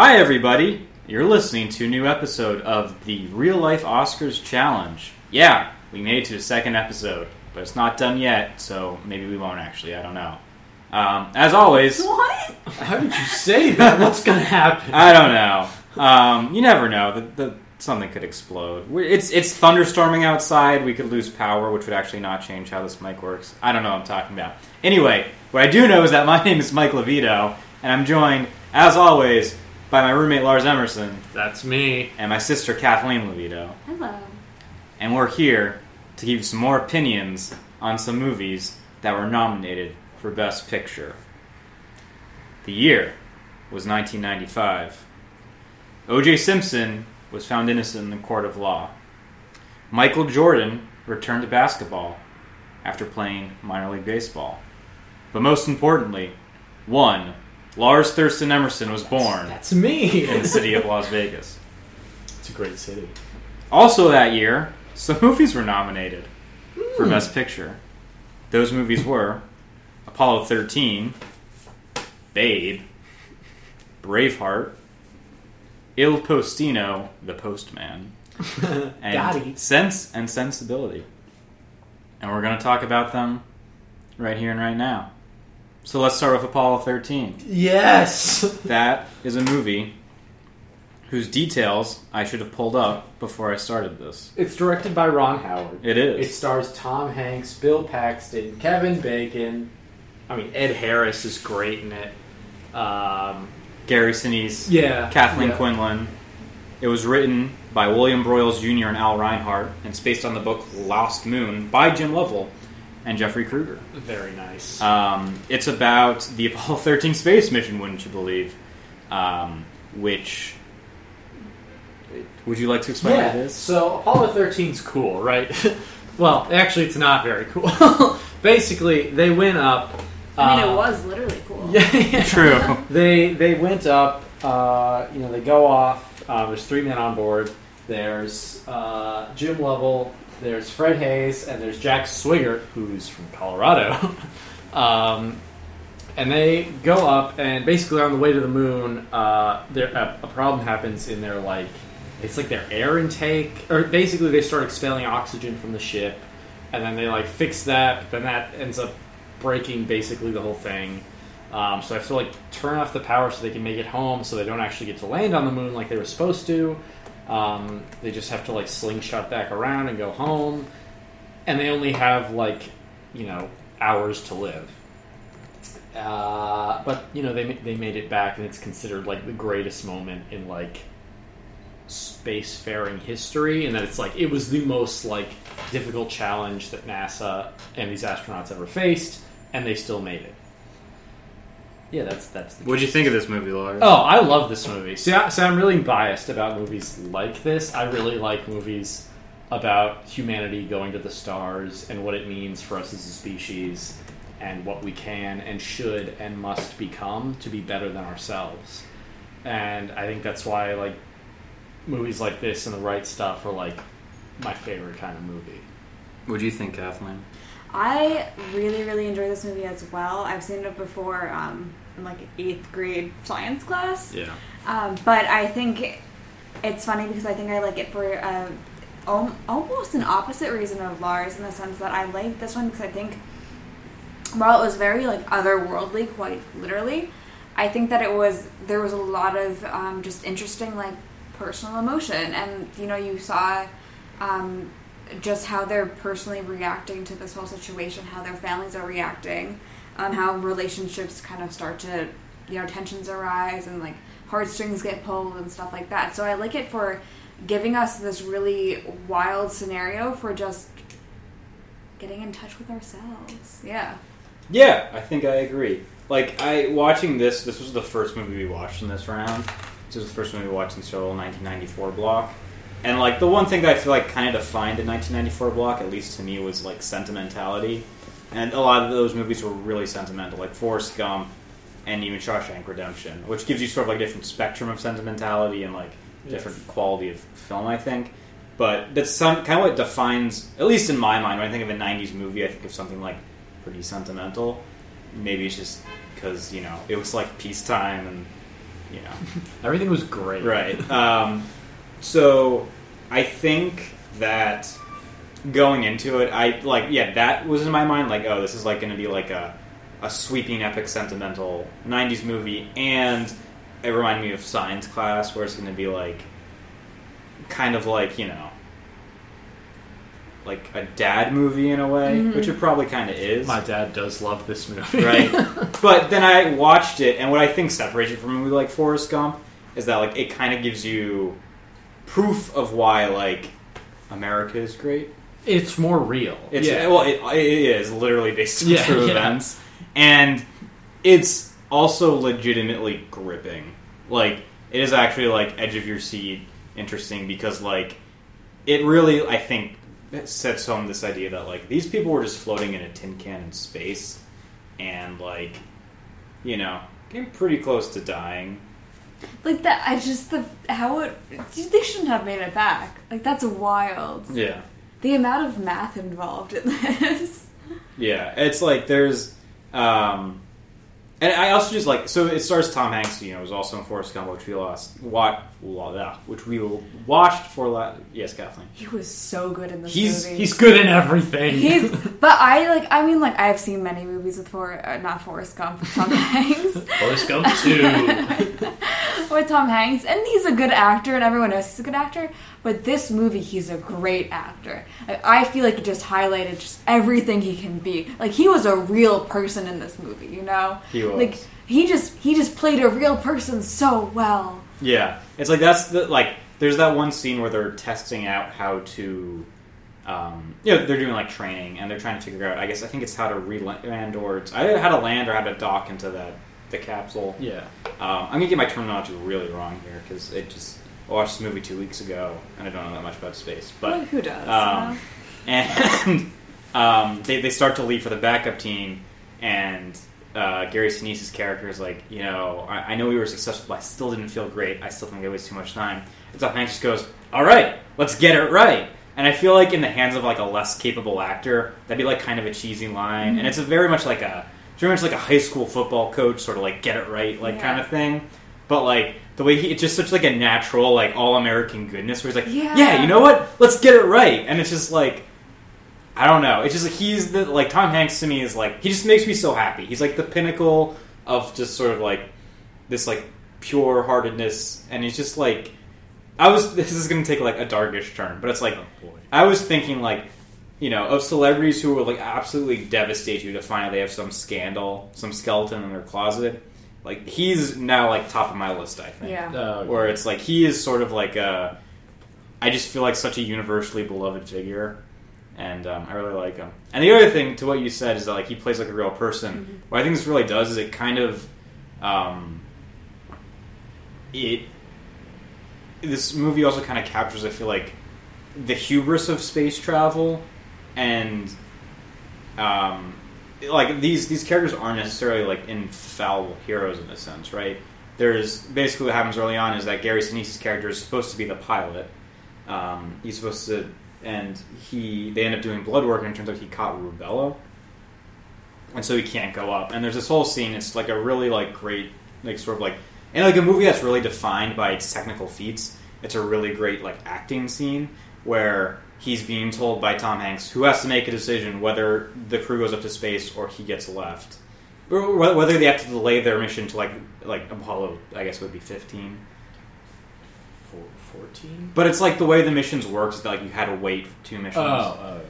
Hi, everybody. You're listening to a new episode of the Real Life Oscars Challenge. Yeah, we made it to the second episode, but it's not done yet, so maybe we won't actually. I don't know. Um, as always, What? How did you say that? What's gonna happen? I don't know. Um, you never know. The, the, something could explode. We- It's it's thunderstorming outside. We could lose power, which would actually not change how this mic works. I don't know what I'm talking about. Anyway, what I do know is that my name is Mike Levito, and I'm joined, as always, by my roommate Lars Emerson That's me. and my sister Kathleen Levito. Hello. And we're here to give you some more opinions on some movies that were nominated for Best Picture. The year was 1995. O.J. Simpson was found innocent in the court of law. Michael Jordan returned to basketball after playing minor league baseball. But most importantly, one, Lars Thurston Emerson was born That's me. in the city of Las Vegas. It's a great city. Also that year, some movies were nominated for hmm. Best Picture. Those movies were Apollo 13, Babe, Braveheart, Il Postino, The Postman, and Gotti. Sense and Sensibility. And we're going to talk about them right here and right now. So let's start with Apollo 13. Yes. That is a movie whose details I should have pulled up before I started this. It's directed by Ron Howard. It is. It stars Tom Hanks, Bill Paxton, Kevin Bacon. I mean, Ed Harris is great in it. Um, Gary Sinise, yeah. Kathleen yeah. Quinlan. It was written by William Broyles Jr. and Al Reinert, and it's based on the book Lost Moon by Jim Lovell and Jeffrey Kluger. Very nice. Um, it's about the Apollo 13 space mission, wouldn't you believe? Um, which. Would you like to explain what it yeah. So Apollo 13's cool, right? well, actually, it's not very cool. Basically, they went up. I mean, uh, it was literally cool. Yeah, yeah. True. They they went up. Uh, you know, they go off. Uh, there's three men on board. There's uh, Jim Lovell. There's Fred Haise, and there's Jack Swigert, who's from Colorado. um, and they go up, and basically on the way to the moon, uh, there a, a problem happens in their like it's like their air intake, or basically they start expelling oxygen from the ship, and then they like fix that. But then that ends up breaking basically the whole thing. Um, so I have to like turn off the power so they can make it home, so they don't actually get to land on the moon like they were supposed to. Um, they just have to like slingshot back around and go home, and they only have like you know hours to live. Uh, but you know they they made it back, and it's considered like the greatest moment in like spacefaring history, and that it's like it was the most like difficult challenge that NASA and these astronauts ever faced, and they still made it. Yeah, that's that's. The What'd you think of this movie, Laura? Oh, I love this movie. See, I, so I'm really biased about movies like this. I really like movies about humanity going to the stars and what it means for us as a species and what we can and should and must become to be better than ourselves. And I think that's why like movies like this and the right stuff are like my favorite kind of movie. What'd you think, Kathleen? I really, really enjoy this movie as well. I've seen it before um, in like eighth grade science class. Yeah. Um, but I think it's funny because I think I like it for uh, al- almost an opposite reason of Lars in the sense that I like this one because I think while it was very like otherworldly, quite literally, I think that it was there was a lot of um, just interesting like personal emotion, and you know you saw um, just how they're personally reacting to this whole situation, how their families are reacting, um, how relationships kind of start to you know tensions arise and like heartstrings get pulled and stuff like that. So I like it for giving us this really wild scenario for just getting in touch with ourselves. Yeah. Yeah, I think I agree. Like I watching this, this was the first movie we watched in this round. This was the first movie we watched in Seoul 1994 block. And like the one thing that I feel like kind of defined the 1994 block, at least to me, was like sentimentality. And a lot of those movies were really sentimental, like Forrest Gump and even Shawshank Redemption, which gives you sort of like a different spectrum of sentimentality and like different quality of film, I think. But that's some kind of what defines, at least in my mind, when I think of a '90s movie, I think of something like pretty sentimental. Maybe it's just because you know it was like peacetime and you know. Everything was great. Right. Um, so I think that going into it, I like yeah, that was in my mind like, oh, this is like going to be like a a sweeping, epic, sentimental '90s movie, and it reminded me of science class, where it's going to be like kind of like you know. Like a dad movie in a way, Mhm. which it probably kind of is My dad does love this movie. right? but then I watched it, and what I think separates it from a movie like Forrest Gump is that like it kind of gives you proof of why like America is great. It's more real. It's yeah. well, it, it is literally based on Yeah, true yeah. events, and it's also legitimately gripping. Like it is actually like edge of your seat, interesting because like it really I think sets home this idea that like these people were just floating in a tin can in space, and like you know getting pretty close to dying. Like that, I just the how it. They shouldn't have made it back. Like that's wild. Yeah. The amount of math involved in this. Yeah, it's like there's, um, and I also just like so it stars Tom Hanks. You know, was also in Forrest Gump, which we lost, what, which we watched for. La- yes, Kathleen. He was so good in this He's- movie. He's good in everything. He's, but I like. I mean, like I've seen many movies with for uh, not Forrest Gump with Tom Hanks, Forrest Gump 2. with Tom Hanks, and he's a good actor, and everyone knows he's a good actor. But this movie, he's a great actor. Like, I feel like it just highlighted just everything he can be. Like he was a real person in this movie, you know. He was. Like he just he just played a real person so well. Yeah, it's like that's the like. There's that one scene where they're testing out how to, um, you know, they're doing like training and they're trying to figure out. I guess I think it's how to re-land or it's either how to land or how to dock into the the capsule. yeah. Um, I'm gonna get my terminology really wrong here because it just I watched this movie two weeks ago and I don't know that much about space. But Well, who does? um, you and um, they, they start to leave for the backup team, and uh, Gary Sinise's character is like, you know, I, I know we were successful, but I still didn't feel great. I still think I wasted too much time. And Tom Hanks just goes, "All right, let's get it right." And I feel like in the hands of like a less capable actor, that'd be like kind of a cheesy line, and it's a very much like a it's very much like a high school football coach sort of like get it right like Yeah. kind of thing. But like the way he, it's just such like a natural like all American goodness where he's like, Yeah. yeah, you know what? Let's get it right. And it's just like I don't know. It's just like he's the like Tom Hanks to me is like he just makes me so happy. He's like the pinnacle of just sort of like this like pure heartedness and he's just like I was this is gonna take like a darkish turn, but it's like Oh, boy. I was thinking like you know, of celebrities who will like absolutely devastate you to find out they have some scandal, some skeleton in their closet. Like he's now like top of my list, I think yeah. Uh, where it's like he is sort of like a I just feel like such a universally beloved figure and um, I really like him. And the other thing to what you said is that like he plays like a real person. Mhm. What I think this really does is it kind of um, it this movie also kind of captures I feel like the hubris of space travel and um, like these these characters aren't necessarily like infallible heroes in a sense, right? There's basically what happens early on is that Gary Sinise's character is supposed to be the pilot. Um, he's supposed to, and he they end up doing blood work, and it turns out he caught rubella, and so he can't go up. And there's this whole scene. It's like a really like great, like sort of like, and like a movie that's really defined by its technical feats. It's a really great like acting scene where he's being told by Tom Hanks who has to make a decision whether the crew goes up to space or he gets left, whether they have to delay their mission to like like Apollo. I guess would be fifteen. Four- 14? But it's like the way the missions works is that like you had to wait for two missions. Oh,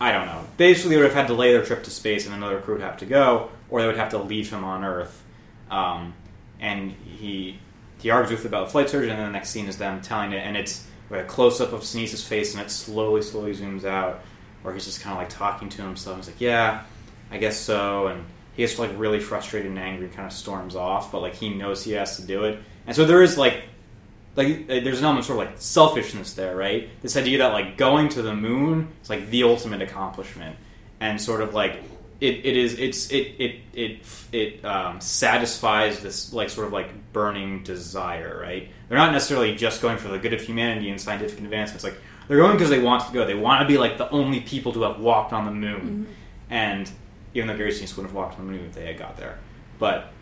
I don't know. Basically, they would have had to delay their trip to space, and another crew would have to go, or they would have to leave him on Earth. Um, and he he argues with about the flight surgeon, and then the next scene is them telling it, and it's a close up of Sinise's face, and it slowly, slowly zooms out, where he's just kind of like talking to himself. He's like, "Yeah, I guess so," and he gets like really frustrated and angry, and kind of storms off. But like he knows he has to do it, and so there is like like uh, there's an element of sort of like selfishness there, right? This idea that like going to the moon is like the ultimate accomplishment, and sort of like it, it is it's it it it it um, satisfies this like sort of like burning desire, right? They're not necessarily just going for the good of humanity and scientific advancements. Like they're going because they want to go. They want to be like the only people to have walked on the moon, and even though Gary Sinise wouldn't have walked on the moon if they had got there, but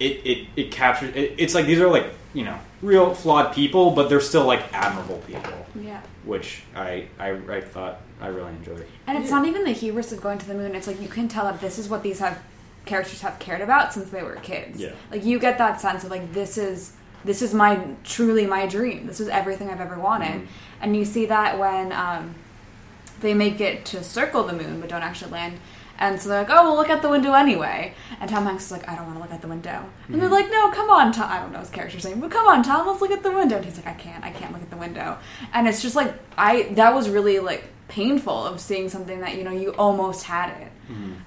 it it, it captures. It, it's like these are like you know real flawed people, but they're still like admirable people, Yeah. which I I, I thought I really enjoyed. And it's not even the hubris of going to the moon. It's like you can tell that this is what these have characters have cared about since they were kids. Yeah. Like you get that sense of like this is this is my truly my dream. This is everything I've ever wanted. Mhm. And you see that when um, they make it to circle the moon but don't actually land. And so they're like, oh, we'll look out the window anyway. And Tom Hanks is like, I don't want to look out the window. And they're like, no, come on, Tom. I don't know his character's name, but come on, Tom, let's look at the window. And he's like, I can't, I can't look at the window. And it's just like, I, that was really like painful of seeing something that, you know, you almost had it.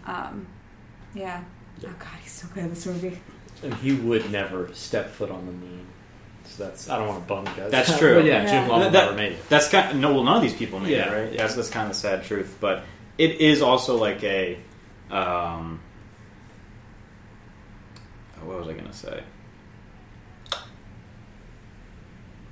Um, yeah. Oh, God, he's so good in this movie. And he would never step foot on the moon. So that's I don't want to bum you guys. That's true. but yeah, Yeah. Jim Lovell That- never made it. That's kind of, no, well, none of these people made Yeah. it, right? That's that's kind of the sad truth. But it is also like a, um, what was I gonna say?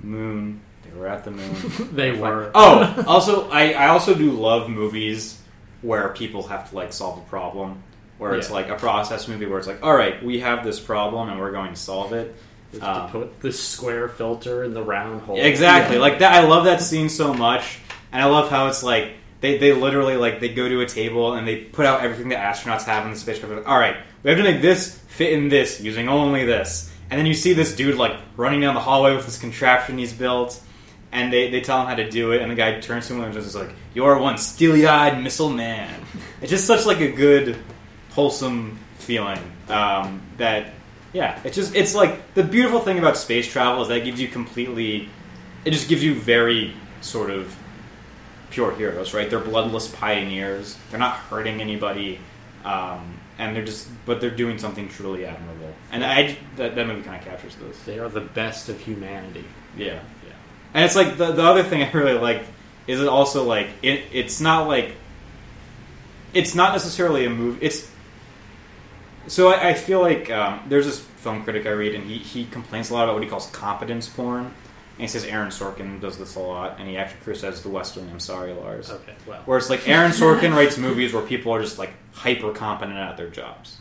Moon. They were at the moon. They were. oh, also, I, I also do love movies where people have to like solve a problem. Where it's Yeah. like a process movie where it's like, all right, we have this problem and we're going to solve it. Um, to put the square filter in the round hole. Exactly. Yeah. Like that I love that scene so much. And I love how it's like they, they literally like they go to a table and they put out everything the astronauts have in the spacecraft. Like, All right, we have to make this fit in this using only this. And then you see this dude like running down the hallway with this contraption he's built, and they, they tell him how to do it, and the guy turns to him and just is like, "You're one steely-eyed missile man." It's just such like a good, wholesome feeling um, that yeah, it's just it's like the beautiful thing about space travel is that it gives you completely, it just gives you very sort of pure heroes, right? They're bloodless pioneers. They're not hurting anybody, um, and they're just but they're doing something truly admirable. And I that, that movie kind of captures those. They are the best of humanity. Yeah, Yeah. and it's like the the other thing I really like is it also like it it's not like it's not necessarily a movie. It's so I, I feel like um, there's this film critic I read, and he he complains a lot about what he calls competence porn. And he says Aaron Sorkin does this a lot, and he actually criticizes the West Wing. I'm sorry, Lars. Okay, well. Where it's like Aaron Sorkin writes movies where people are just like hyper competent at their jobs,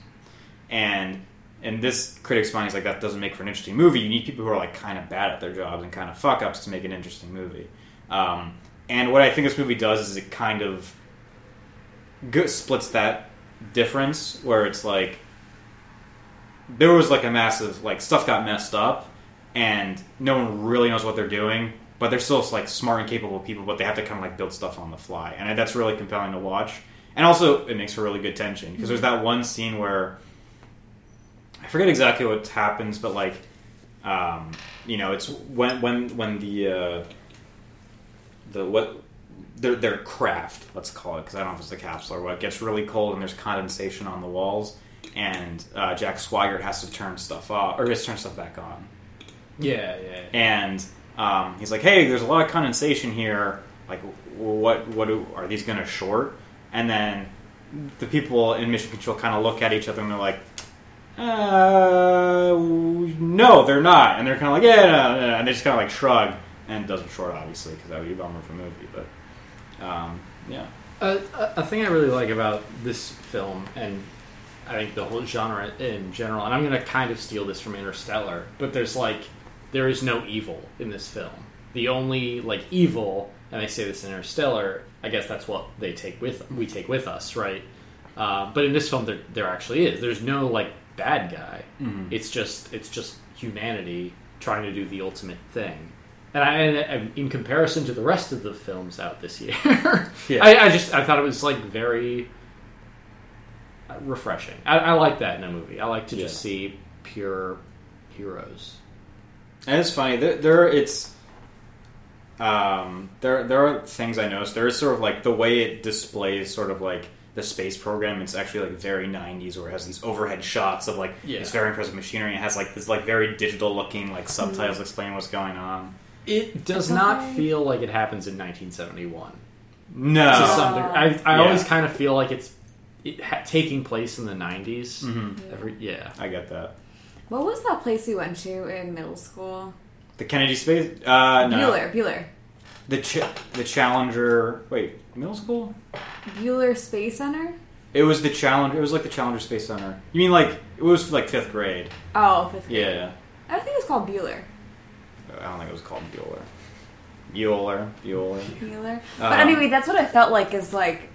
and and this critic's mind is like that doesn't make for an interesting movie. You need people who are like kind of bad at their jobs and kind of fuck ups to make an interesting movie. Um, and what I think this movie does is it kind of splits that difference where it's like there was like a massive like stuff got messed up and no one really knows what they're doing but they're still like smart and capable people but they have to kind of like build stuff on the fly and that's really compelling to watch. And also it makes for really good tension because there's that one scene where i forget exactly what happens but like um, you know it's when when when the uh, the what their their craft let's call it because i don't know if it's the capsule or what gets really cold and there's condensation on the walls and uh, jack swigert has to turn stuff off or has to turn stuff back on Yeah, yeah. and um, he's like, "Hey, there's a lot of condensation here. Like, what what do, are these going to short?" And then the people in mission control kind of look at each other and they're like, "Uh, no, they're not." And they're kind of like, "Yeah," no, no," and they just kind of like shrug, and doesn't short obviously because that would be a bummer for a movie. But um, yeah, Uh, a, a thing I really like about this film, and I think the whole genre in general, and I'm going to kind of steal this from Interstellar, but there's like, there is no evil in this film. The only like evil, and I say this in Interstellar, I guess that's what they take with we take with us, right? Uh, but in this film, there there actually is. There's no like bad guy. It's just it's just humanity trying to do the ultimate thing. And, I, and, in comparison to the rest of the films out this year, Yeah. I, I just I thought it was like very refreshing. I, I like that in a movie. I like to just see pure heroes. And it's funny. There, there it's um, there. There are things I noticed. There is sort of like the way it displays, sort of like the space program. It's actually like very '90s, where it has these overhead shots of like Yeah. this very impressive machinery. It has like this like very digital looking like subtitles explaining what's going on. It does It's not okay. feel like it happens in 1971. No, To some degree, I, I Yeah. always kind of feel like it's it ha- taking place in the 90s. Mhm. Every, yeah. I get that. What was that place you went to in middle school? The Kennedy space. Uh, no, Bueller, Bueller. the ch- the Challenger. Wait, middle school. Buehler Space Center? It was the challenge. It was like the Challenger Space Center. You mean like it was like fifth grade? Oh, fifth grade. Yeah. I don't think it was called Bueller. I don't think it was called Bueller. Bueller. Bueller. Bueller. But Um, anyway, that's what it felt like. Is like,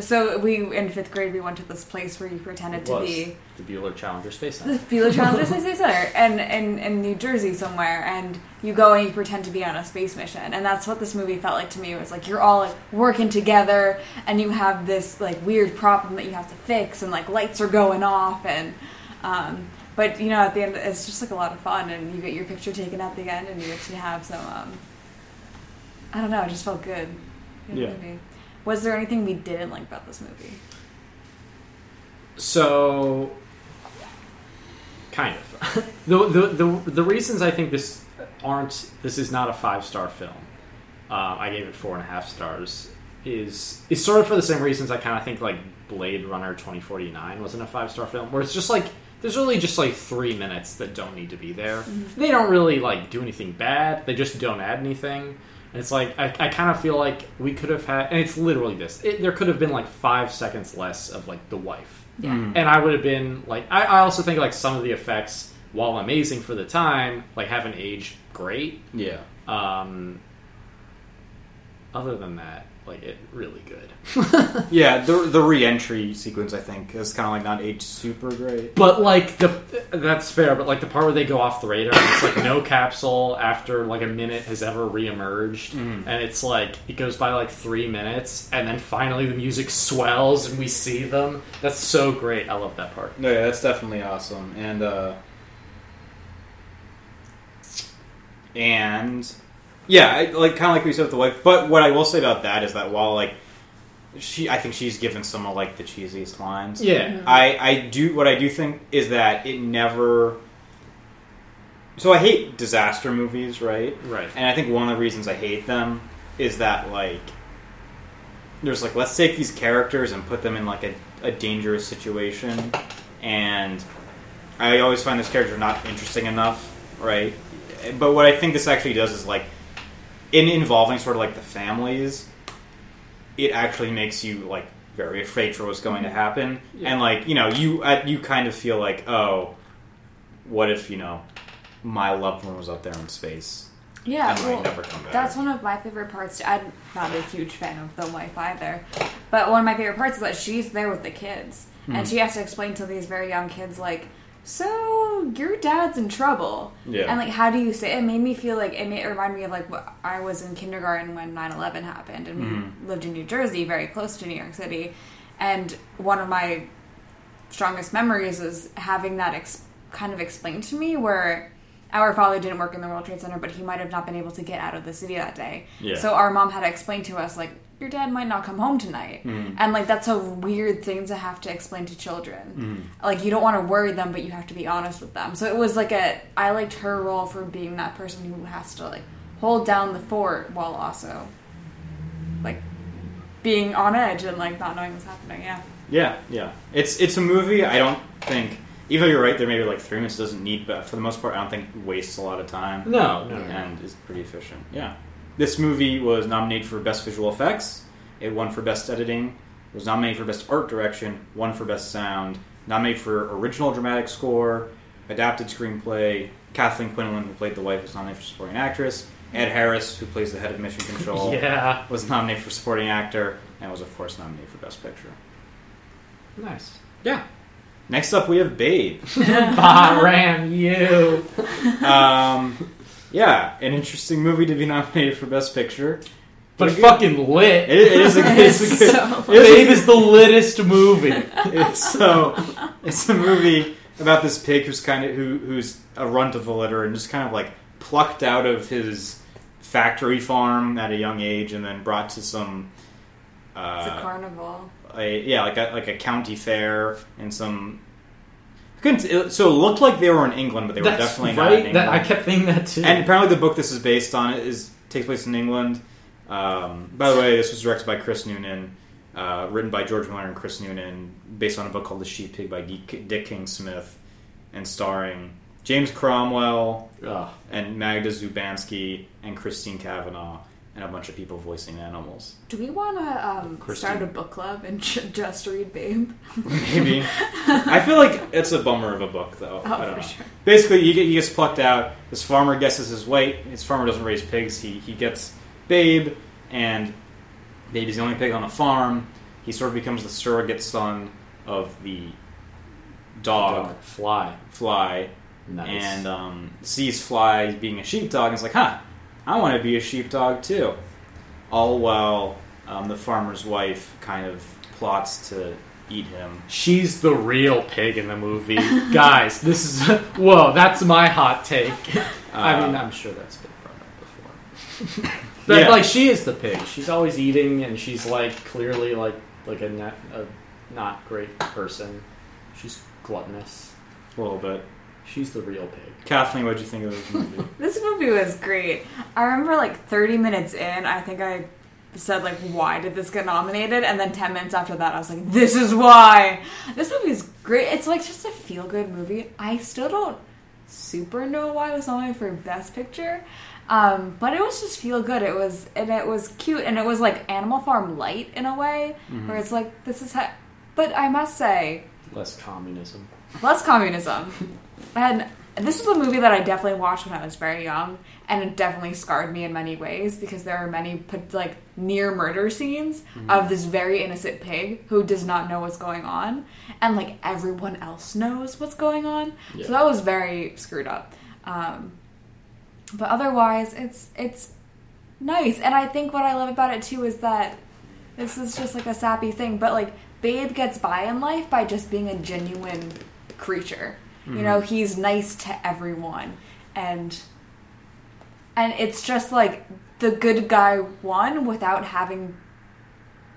so we in fifth grade we went to this place where you pretended to was be the Buehler Challenger Space Center. the Buehler Challenger Space Center, and in in New Jersey somewhere, and you go and you pretend to be on a space mission, and that's what this movie felt like to me. It was like you're all like working together, and you have this like weird problem that you have to fix, and like lights are going off, and um, but you know at the end it's just like a lot of fun, and you get your picture taken at the end, and you get to have some. Um, I don't know, it just felt good. Good Yeah. movie. Was there anything we didn't like about this movie? So, kind of. the, the the the reasons I think this aren't this is not a five star film. Um, I gave it four and a half stars. Is is sort of for the same reasons I kind of think like Blade Runner twenty forty nine wasn't a five star film, where it's just like there's really just like three minutes that don't need to be there. They don't really like do anything bad. They just don't add anything. And it's like I, I kind of feel like we could have had, and it's literally this. It, there could have been like five seconds less of like the wife Yeah. Mm. and I would have been like I, I also think like some of the effects while amazing for the time like haven't aged great Yeah. um other than that like it really good Yeah. The the re-entry sequence I think is kind of like not aged super great. but like the that's fair but like the part where they go off the radar it's like no capsule after like a minute has ever reemerged Mhm. and it's like it goes by like three minutes and then finally the music swells and we see them that's so great i love that part No, yeah, that's definitely awesome. And uh and yeah, I, like kind of like we said with the wife. But what I will say about that is that while like she, I think she's given some of like the cheesiest lines. yeah mm-hmm. I I do what I do think is that it never. So I hate disaster movies, right? right And I think one of the reasons I hate them is that like there's like let's take these characters and put them in like a, a dangerous situation and I always find this character not interesting enough, right? But what I think this actually does is like in involving sort of like the families, it actually makes you like very afraid for what's going to happen, Yeah. and like you know you uh, you kind of feel like oh, what if you know my loved one was up there in space Yeah, and well, never come back. That's one of my favorite parts. I'm not a huge fan of the wife either, but one of my favorite parts is that she's there with the kids, Hmm. and she has to explain to these very young kids like, "So your dad's in trouble," Yeah. and like, how do you say? It made me feel like it, made, it reminded me of like what I was in kindergarten when 9/11 happened, and Mhm. we lived in New Jersey, very close to New York City, and one of my strongest memories is having that ex- kind of explained to me where our father didn't work in the World Trade Center, but he might have not been able to get out of the city that day. Yeah. So our mom had to explain to us, like, your dad might not come home tonight. Mhm. And, like, that's a weird thing to have to explain to children. Mhm. Like, you don't want to worry them, but you have to be honest with them. So it was like a, I liked her role for being that person who has to, like, hold down the fort while also, like, being on edge and, like, not knowing what's happening. Yeah. Yeah, yeah. It's it's a movie. I don't think. Even though you're right, there maybe like three minutes doesn't need, but for the most part, I don't think wastes a lot of time no no, no. and is pretty efficient. Yeah. This movie was nominated for best visual effects. It won for best editing. It was nominated for best art direction. Won for best sound. Nominated for original dramatic score, adapted screenplay. Kathleen Quinlan, who played the wife, was nominated for supporting actress. Ed Harris, who plays the head of Mission Control, yeah was nominated for supporting actor, and was of course nominated for best picture. nice Yeah. Next up, we have Babe. Bahram, you. Um, yeah, an interesting movie to be nominated for Best Picture. But Pretty good. fucking lit. It, it is a, it is a good. So- it is a Babe is the littest movie. It's so it's a movie about this pig who's kind of who who's a runt of the litter and just kind of like plucked out of his factory farm at a young age and then brought to some uh, It's a carnival. a, yeah like a like a county fair and some I couldn't it, so it looked like they were in England but they were That's definitely not right. in That, England. I kept thinking that too. and apparently the book this is based on is takes place in England. Um, by the way, this was directed by Chris Noonan, uh, written by George Miller and Chris Noonan, based on a book called The Sheep Pig by Dick King Smith, and starring James Cromwell Ugh. and Magda Szubanski and Christine Cavanaugh. And a bunch of people voicing animals. Do we want to um, Christine. start a book club and j- just read Babe? Maybe. I feel like it's a bummer of a book, though. Oh, I don't for know. sure. Basically, he, he gets plucked out. This farmer guesses his weight. His farmer doesn't raise pigs. He, he gets Babe, and Babe is the only pig on the farm. He sort of becomes the surrogate son of the dog, Fly. Fly, Nice. and um, sees Fly being a sheepdog and is like, huh, I want to be a sheepdog too. All while um, the farmer's wife kind of plots to eat him. She's the real pig in the movie. Guys, this is. Whoa, that's my hot take. I mean, Uh, I'm sure that's been brought up before. but, Yeah. like, she is the pig. She's always eating, and she's, like, clearly, like, like a, not, a not great person. She's gluttonous. a little bit. She's the real pig. Kathleen, what'd you think of this movie? This movie was great. I remember like 30 minutes in, I think I said like, "Why did this get nominated?" And then 10 minutes after that, I was like, "This is why." This movie is great. It's like just a feel-good movie. I still don't super know why it was nominated for Best Picture, um, but it was just feel good. It was and it was cute, and it was like Animal Farm light in a way, where it's like this is how. But I must say, Less communism. less communism. And this was a movie that I definitely watched when I was very young, and it definitely scarred me in many ways because there are many put- like near murder scenes of this very innocent pig who does not know what's going on, and like everyone else knows what's going on. Yeah. So that was very screwed up. Um, but otherwise, it's it's nice, and I think what I love about it too is that this is just like a sappy thing, but like Babe gets by in life by just being a genuine creature. You mm-hmm. know, he's nice to everyone, and and it's just like the good guy won without having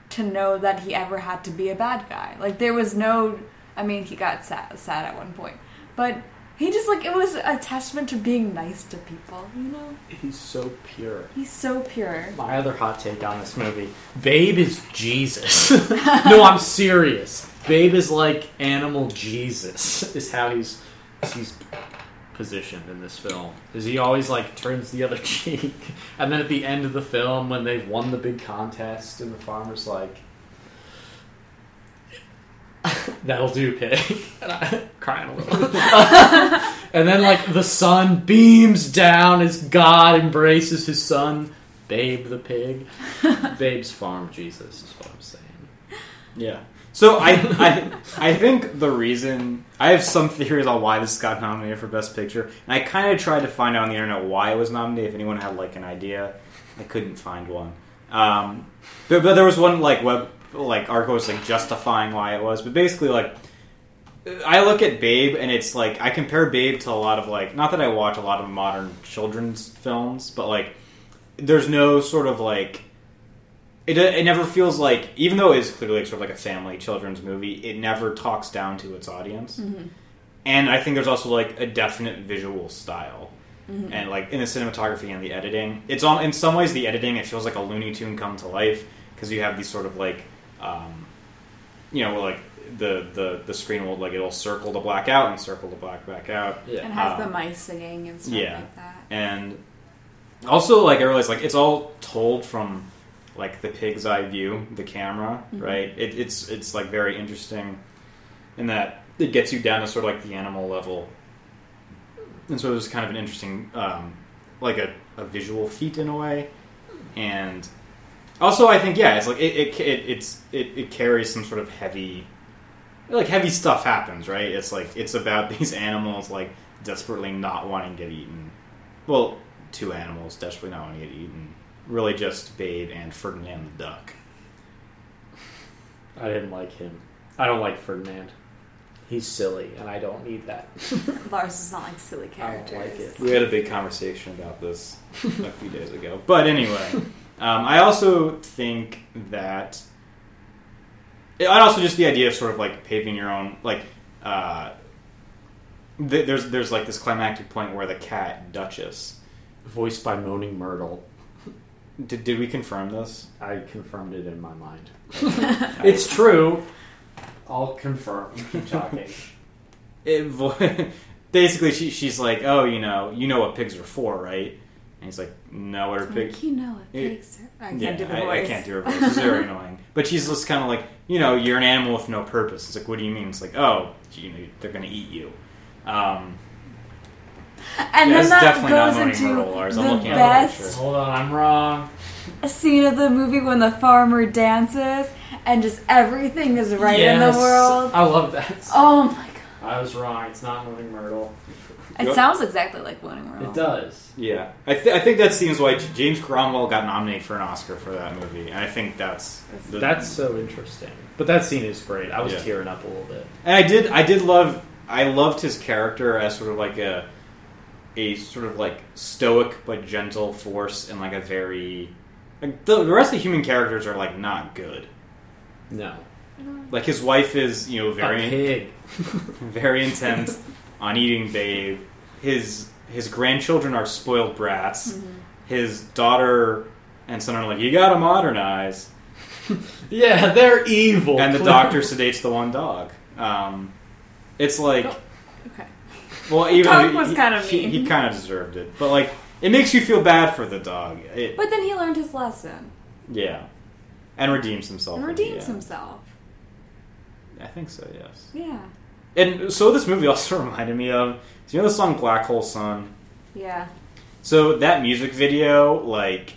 to know that he ever had to be a bad guy. Like there was no, I mean, he got sad, sad at one point, but he just like it was a testament to being nice to people. You know, He's so pure. he's so pure. My other hot take on this movie Babe is Jesus. no, I'm serious. Babe is like animal Jesus, is how he's, he's positioned in this film. Is he always like turns the other cheek? And then at the end of the film, when they've won the big contest, and the farmer's like, That'll do, pig. And I'm crying a little. and then, like, the sun beams down as God embraces his son, Babe the pig. Babe's farm Jesus is what I'm saying. Yeah. So I, I I think the reason I have some theories on why this got nominated for Best Picture, and I kind of tried to find out on the internet why it was nominated. If anyone had like an idea, I couldn't find one. Um, but, but there was one like web like article was like justifying why it was, but basically like I look at Babe and it's like I compare Babe to a lot of like not that I watch a lot of modern children's films, but like there's no sort of like it, it never feels like even though it is clearly sort of like a family children's movie it never talks down to its audience and i think there's also like a definite visual style and like in the cinematography and the editing it's on in some ways the editing it feels like a looney tune come to life because you have these sort of like um, you know like the, the the screen will like it'll circle to black out and circle to black back out Yeah. And has Um, the mice singing and stuff yeah. like that. and also like I realized like it's all told from like the pig's eye view, the camera, right? It, it's it's like very interesting in that it gets you down to sort of like the animal level, and so it was kind of an interesting um, like a, a visual feat in a way, and also I think yeah, it's like it, it, it it's it, it carries some sort of heavy like heavy stuff happens, right? It's like it's about these animals like desperately not wanting to get eaten. Well, two animals desperately not wanting to get eaten. Really, just Babe and Ferdinand the duck. I didn't like him. I don't like Ferdinand. He's silly, and I don't need that. Lars is not like silly I don't like it. We had a big conversation about this a few days ago. But anyway, um, I also think that I also just the idea of sort of like paving your own like. Uh, th- there's there's like this climactic point where the cat Duchess. Voiced by Moaning Myrtle. Did, did we confirm this? I confirmed it in my mind. it's true. I'll confirm. Keep talking. it, vo- basically she, she's like oh you know you know what pigs are for right And he's like, "No, what are Like, pig?" you know it. Yeah. Pigs are- I can't Yeah, do the I, voice. I can't do her voice. It's very annoying. But she's just kind of like, you know, you're an animal with no purpose. It's like, what do you mean? It's like, oh, you know, they're going to eat you. Um, And Yeah, then that definitely not goes Moaning into Myrtle, I'm the looking at the best picture. Hold on, I'm wrong. A scene of the movie when the farmer dances and just everything is right in the world. I love that. Oh my god. I was wrong. It's not Moaning Myrtle. It Yep. sounds exactly like Moaning Myrtle. It does. yeah, I, th- I think that seems why James Cromwell got nominated for an Oscar for that movie, and I think that's the, That's so interesting. But that scene is great. I was Yeah. tearing up a little bit. And I did, I did love, I loved his character as sort of like a, a sort of like stoic but gentle force, and like a very, like the, the rest of the human characters are like not good. No. Like his wife is, you know, very, pig. very intent on eating Babe. His his grandchildren are spoiled brats. Mm-hmm. His daughter and son are like, you gotta modernize. Yeah, they're evil. and the doctor sedates the one dog. Um, it's like, Okay. Well, even dog was he- kinda he, mean. he kind of deserved it, but like, it makes you feel bad for the dog. It, But then he learned his lesson yeah, and redeems himself. and at the redeems end. himself. I think so. Yes. Yeah. And so this movie also reminded me of, do you know the song "Black Hole Sun"? Yeah. So that music video, like,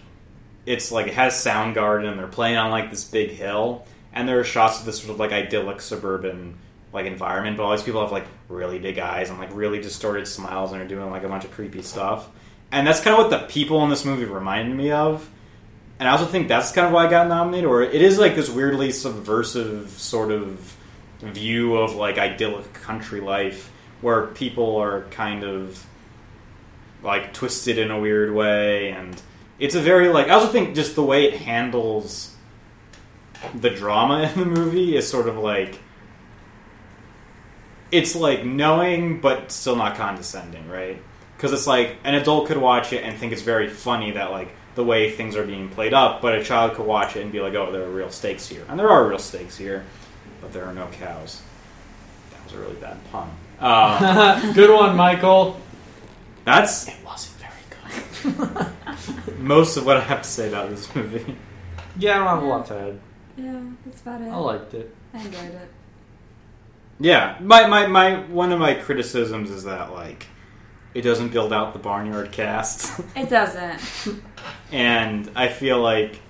it's like it has Soundgarden, and they're playing on like this big hill, and there are shots of this sort of like idyllic suburban like environment, but all these people have like really big eyes and like really distorted smiles, and are doing like a bunch of creepy stuff. And that's kind of what the people in this movie reminded me of. And I also think that's kind of why I got nominated, or it is like this weirdly subversive sort of view of like idyllic country life where people are kind of like twisted in a weird way and it's a very like I also think just the way it handles the drama in the movie is sort of like it's like knowing but still not condescending, right? Because it's like an adult could watch it and think it's very funny that like the way things are being played up, but a child could watch it and be like, "Oh, there are real stakes here," and there are real stakes here, but there are no cows. That was a really bad pun. Uh, Good one, Michael. that's It wasn't very good. most of what I have to say about this movie. Yeah, I don't have a lot to add. Yeah, that's about it. I liked it. I enjoyed it. Yeah, my, my, my one of my criticisms is that like it doesn't build out the barnyard cast, It doesn't. and I feel like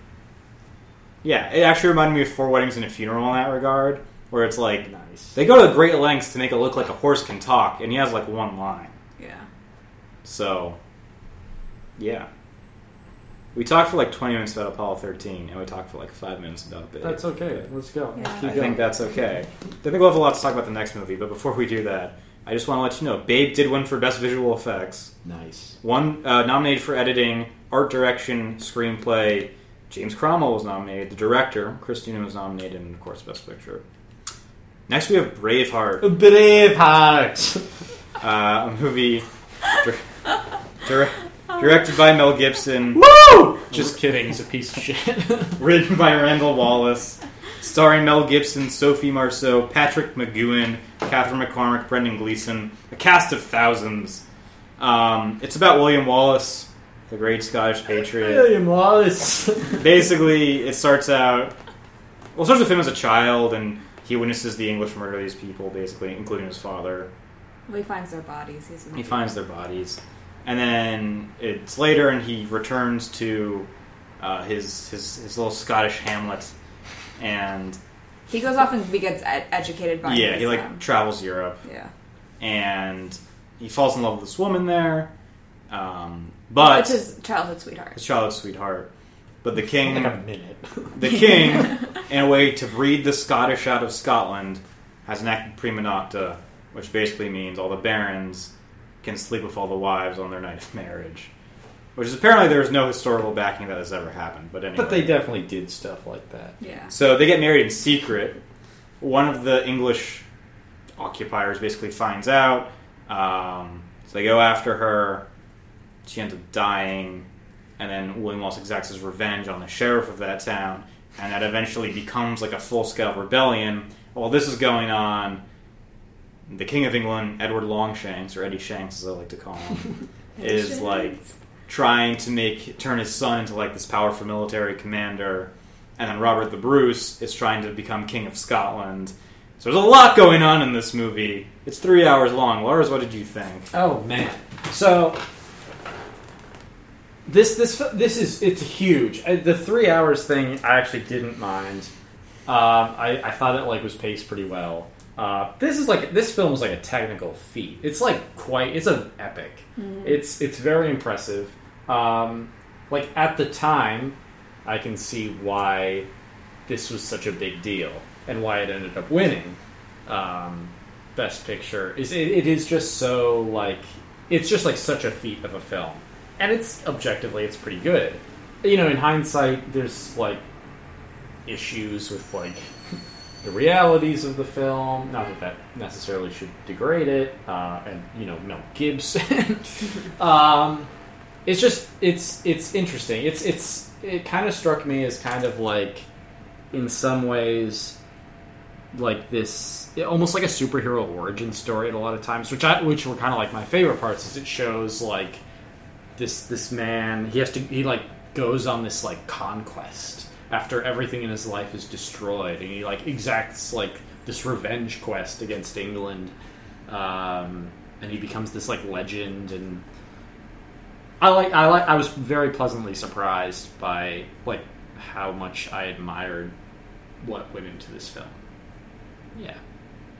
yeah, it actually reminded me of Four Weddings and a Funeral in that regard, where it's like Nice. they go to great lengths to make it look like a horse can talk, and he has like one line. Yeah. So yeah, we talked for like twenty minutes about Apollo thirteen, and we talked for like five minutes about Big. That's okay. Let's go. Yeah. Let's keep I going. think that's okay. I think we'll have a lot to talk about the next movie, but before we do that, I just want to let you know Babe did win for Best Visual Effects. nice. One uh, nominated for editing, art direction, screenplay. James Cromwell was nominated. The director, Christina, was nominated, and of course, Best Picture. Next, we have Braveheart, Braveheart. uh, a movie dir- dir- directed by Mel Gibson, Woo! Just kidding. He's a piece of shit. written by Randall Wallace, starring Mel Gibson, Sophie Marceau, Patrick McGoohan, Catherine McCormack, Brendan Gleeson, a cast of thousands. Um, it's about William Wallace, the great Scottish patriot. William Wallace. Basically, it starts out. Well, it starts with him as a child, and he witnesses the English murder of these people, basically, including his father. Well, he finds their bodies. He's He finds their bodies, and then it's later, and he returns to uh, his, his his little Scottish hamlet, and He goes off and gets ed- educated by. yeah, he like um, travels Europe, yeah. and he falls in love with this woman there, um, but it's his childhood sweetheart. his childhood sweetheart. But the king, like a minute. the king, in a way to breed the Scottish out of Scotland, has enacted prima nocta, which basically means all the barons can sleep with all the wives on their night of marriage. Which is apparently there's no historical backing that has ever happened. But anyway, But they definitely did stuff like that. Yeah. so they get married in secret. One of the English occupiers basically finds out. Um, so they go after her. She ends up dying. And then William Wallace exacts his revenge on the sheriff of that town. And that eventually becomes like a full scale rebellion. While this is going on, the King of England, Edward Longshanks, or Eddie Shanks as I like to call him, is like trying to make turn his son into like this powerful military commander, and then Robert the Bruce is trying to become king of Scotland. So there's a lot going on in this movie. It's three hours long. Lars, what did you think? Oh man! So this this this is it's huge. The three hours thing I actually didn't mind. Uh, I I thought it like was paced pretty well. Uh, this is like this film is like a technical feat. It's like quite it's an epic. It's it's very impressive. Um, like at the time, I can see why this was such a big deal and why it ended up winning um, best picture. Is it, it is just so like it's just like such a feat of a film, and it's objectively it's pretty good. You know, in hindsight, there's like issues with like the realities of the film. Not that that necessarily should degrade it. Uh, and you know, Mel Gibson. um, it's just it's it's interesting. It's it's it kind of struck me as kind of like in some ways like this almost like a superhero origin story at a lot of times which I, which were kind of like my favorite parts is it shows like this this man he has to he like goes on this like conquest after everything in his life is destroyed and he like exacts like this revenge quest against England um, and he becomes this like legend and I like I like I was very pleasantly surprised by like how much I admired what went into this film. Yeah.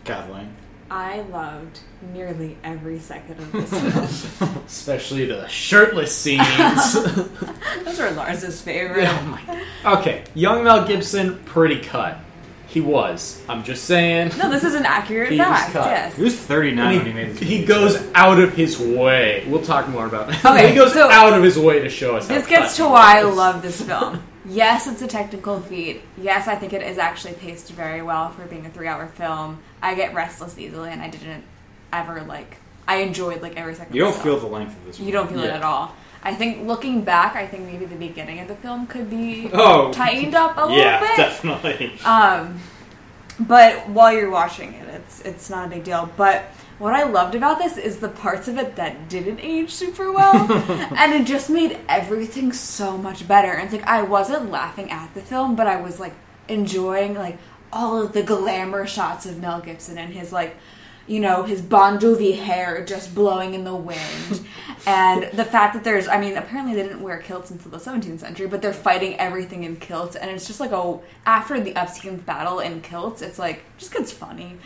Kathleen. I loved nearly every second of this film. Especially the shirtless scenes. Those are Lars's favorite. oh my. Okay, young Mel Gibson, pretty cut. He was. I'm just saying. No, this is an accurate He was fact. cut. Yes. He was 39 I when he made this he movie, goes so- out of his way. We'll talk more about that. Okay, he goes so- out of his way to show us. how This gets cut to he why I was. love this film. Yes, it's a technical feat. Yes, I think it is actually paced very well for being a three-hour film. I get restless easily, and I didn't ever like. I enjoyed like every second. You don't of feel the length of this You movie. don't feel it at all. I think looking back, I think maybe the beginning of the film could be Oh. tightened up a little Yeah, bit. definitely. Um, but while you're watching it, it's it's not a big deal. But what I loved about this is the parts of it that didn't age super well, and it just made everything so much better. And it's like I wasn't laughing at the film, but I was like enjoying like all of the glamour shots of Mel Gibson and his like. You know, his Bon Jovi hair just blowing in the wind. and the fact that there's, I mean, apparently they didn't wear kilts until the 17th century, but they're fighting everything in kilts. And it's just like, oh, after the Upstream battle in kilts, it's like, just gets funny.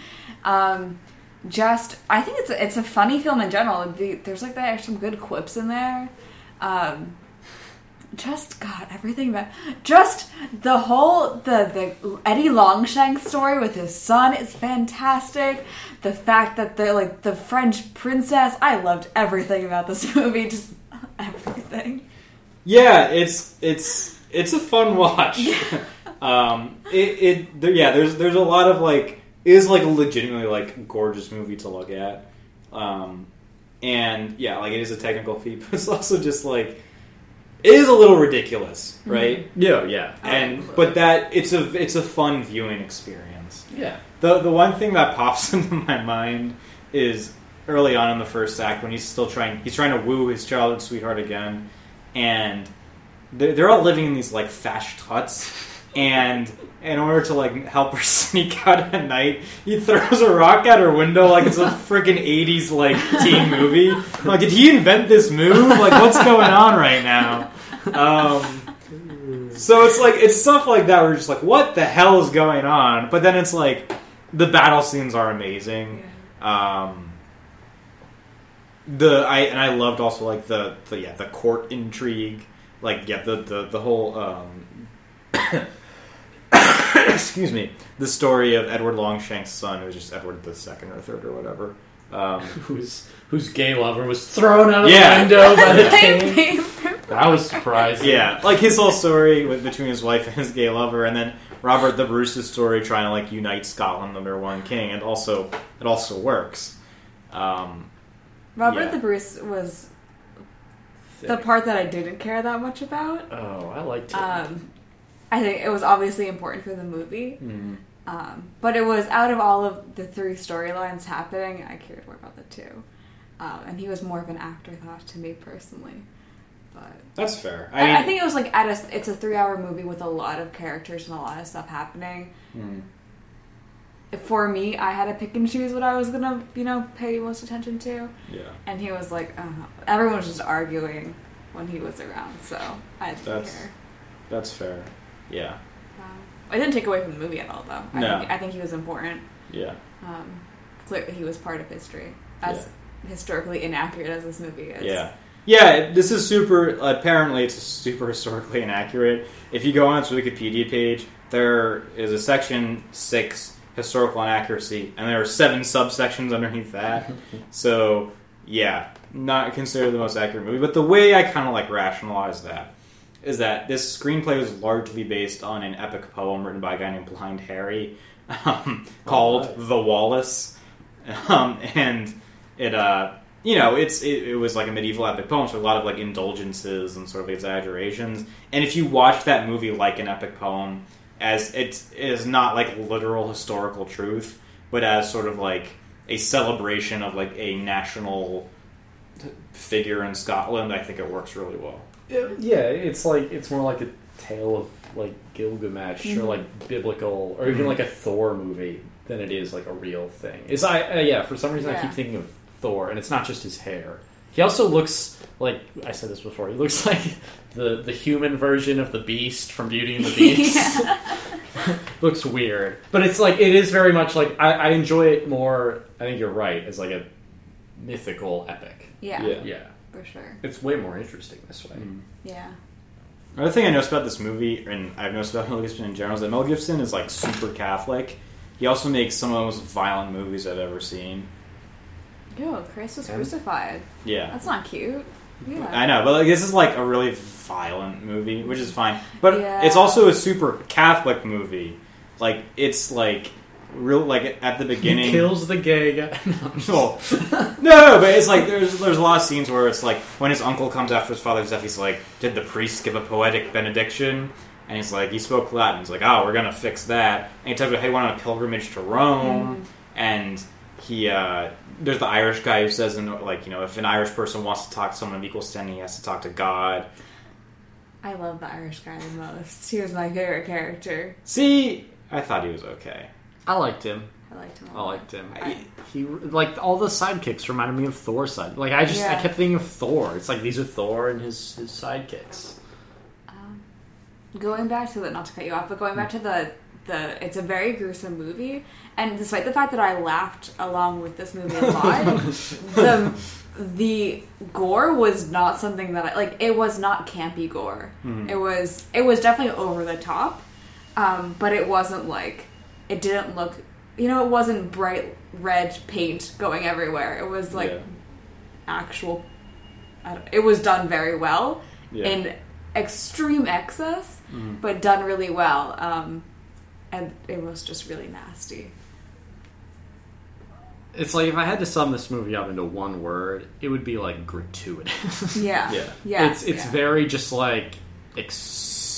Um, just, I think it's a, it's a funny film in general. The, there's like, there's some good quips in there. Um, just God, everything about just the whole the the Eddie Longshank story with his son is fantastic. The fact that they're like the French princess, I loved everything about this movie, just everything. Yeah, it's it's it's a fun watch. um, it, it there, yeah, there's there's a lot of like is like a legitimately like gorgeous movie to look at. Um, and yeah, like it is a technical feat, but it's also just like it is a little ridiculous, right? Yeah, yeah, And but that it's a it's a fun viewing experience. yeah. The the one thing that pops into my mind is early on in the first act when he's still trying he's trying to woo his childhood sweetheart again, and they're, they're all living in these like thatched huts, and in order to like help her sneak out at night, he throws a rock at her window like it's a freaking eighties like teen movie. Like, did he invent this move? Like, what's going on right now? Um, so it's like it's stuff like that. Where you're just like, what the hell is going on? But then it's like the battle scenes are amazing. Um, the I and I loved also like the, the yeah the court intrigue. Like yeah the the the whole um, excuse me the story of Edward Longshank's son, who was just Edward the second or third or whatever. Um, Whose whose gay lover was thrown out of Yeah. the window by the king. That was surprising. Yeah, like his whole story with, between his wife and his gay lover, and then Robert the Bruce's story trying to like unite Scotland under one king, and also it also works. Um, Robert Yeah. the Bruce was Thick. the part that I didn't care that much about. Oh, I liked it. Um, I think it was obviously important for the movie. mm, Um, but it was out of all of the three storylines happening, I cared more about the two. Um, and he was more of an afterthought to me personally. but That's fair. I, I mean, I think it was like at a it's a three hour movie with a lot of characters and a lot of stuff happening. mm, For me, I had to pick and choose what I was gonna you know pay most attention to, yeah. and he was like, uh, everyone was just arguing when he was around, so I didn't That's- care. That's fair. Yeah. Um, I didn't take away from the movie at all, though. I, No. think, I think he was important. Yeah. Um, clearly, he was part of history, as historically inaccurate as this movie is. Yeah. Yeah, this is super. Apparently, it's super historically inaccurate. If you go on its Wikipedia page, there is a section six historical inaccuracy, and there are seven subsections underneath that. so, yeah, not considered the most accurate movie. But the way I kind of like rationalize that is that this screenplay was largely based on an epic poem written by a guy named Blind Harry um, called nice. "The Wallace," um, and it uh you know it's it, it was like a medieval epic poem so a lot of like indulgences and sort of exaggerations. And if you watch that movie like an epic poem as it is not like literal historical truth but as sort of like a celebration of like a national figure in Scotland I think it works really well Yeah, it's like it's more like a tale of like Gilgamesh or Mhm. like biblical or even Mhm. like a Thor movie than it is like a real thing. Is I uh, yeah for some reason I keep thinking of Thor and it's not just his hair. He also looks like I said this before. He looks like the the human version of the Beast from Beauty and the Beast. looks weird, but it's like it is very much like I, I enjoy it more. I think you're right as like a mythical epic. yeah, Yeah. Yeah, for sure. it's way more interesting this way. Hmm. Yeah. Another thing I noticed about this movie, and I've noticed about Mel Gibson in general, is that Mel Gibson is like super Catholic. He also makes some of the most violent movies I've ever seen. Yo, Chris was And- crucified. Yeah, That's not cute. Yeah. I know, but like, this is like a really violent movie, which is fine. But Yeah. it's also a super Catholic movie. Like it's like real, like at the beginning. He kills the gay guy. Well, no, but it's like there's there's a lot of scenes where it's like when his uncle comes after his father's death, he's like, "Did the priest give a poetic benediction?" And he's like, "He spoke Latin." He's like, "Oh, we're gonna fix that." And he talks about how he went on a pilgrimage to Rome, and he uh, there's the Irish guy who says, in, like, you know, if an Irish person wants to talk to someone of equal standing, he has to talk to God. I love the Irish guy the most. He was my favorite character. See, I thought he was okay. I liked him. I liked him. a I lot. liked him. I- he like all the sidekicks reminded me of Thor's side. Like I just I kept thinking of Thor. It's like these are Thor and his his sidekicks. Um, going back to the not to cut you off, but going back to the the it's a very gruesome movie, and despite the fact that I laughed along with this movie a lot, the the gore was not something that I like. It was not campy gore. Mhm. It was it was definitely over the top, um, but it wasn't like it didn't look. You know, it wasn't bright red paint going everywhere. It was like Yeah. actual. I don't, it was done very well Yeah. in extreme excess, Mhm. but done really well. Um, and it was just really nasty. It's like if I had to sum this movie up into one word, it would be like gratuitous. Yeah, Yeah. yeah. it's it's yeah. very just like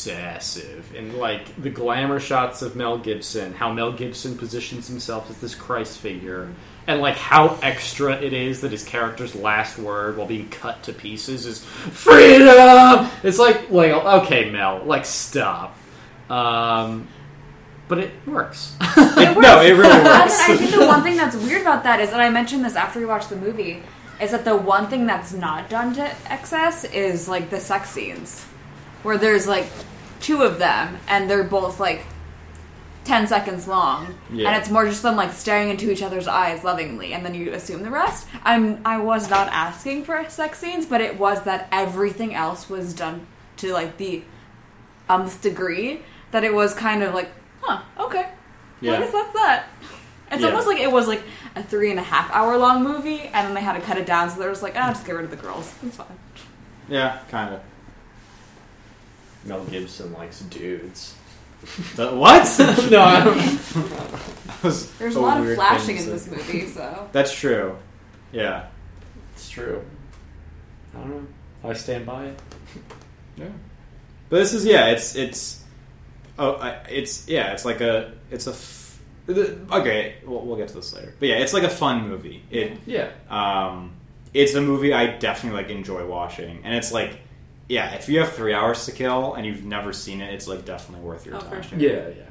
excessive and like the glamour shots of Mel Gibson, how Mel Gibson positions himself as this Christ figure, and like how extra it is that his character's last word while being cut to pieces is freedom. It's like like okay, Mel, like stop. Um, but it works. It- no, it really works. I think the one thing that's weird about that is, and I mentioned this after we watched the movie, is that the one thing that's not done to excess is like the sex scenes, where there's like two of them and they're both like ten seconds long, Yeah. and it's more just them like staring into each other's eyes lovingly, and then you assume the rest. I'm I was not asking for sex scenes, but it was that everything else was done to like the umpth degree that it was kind of like, huh, okay. I Yeah. guess that's that. It's Yeah. almost like it was like a three and a half hour long movie, and then they had to cut it down, so they were just like, ah, just get rid of the girls. It's fine. yeah, kind of. Mel Gibson likes dudes. The, what? no, I don't. There's a lot of flashing in this movie, so. That's true. Yeah. It's true. I don't know. I stand by it. Yeah. But this is yeah, it's it's oh, I, it's yeah, it's like a it's a f- okay. We'll, we'll get to this later. But yeah, it's like a fun movie. It Yeah. um, it's a movie I definitely like enjoy watching, and it's like yeah, if you have three hours to kill and you've never seen it, it's like definitely worth your Oh, for time. sure. Yeah, yeah.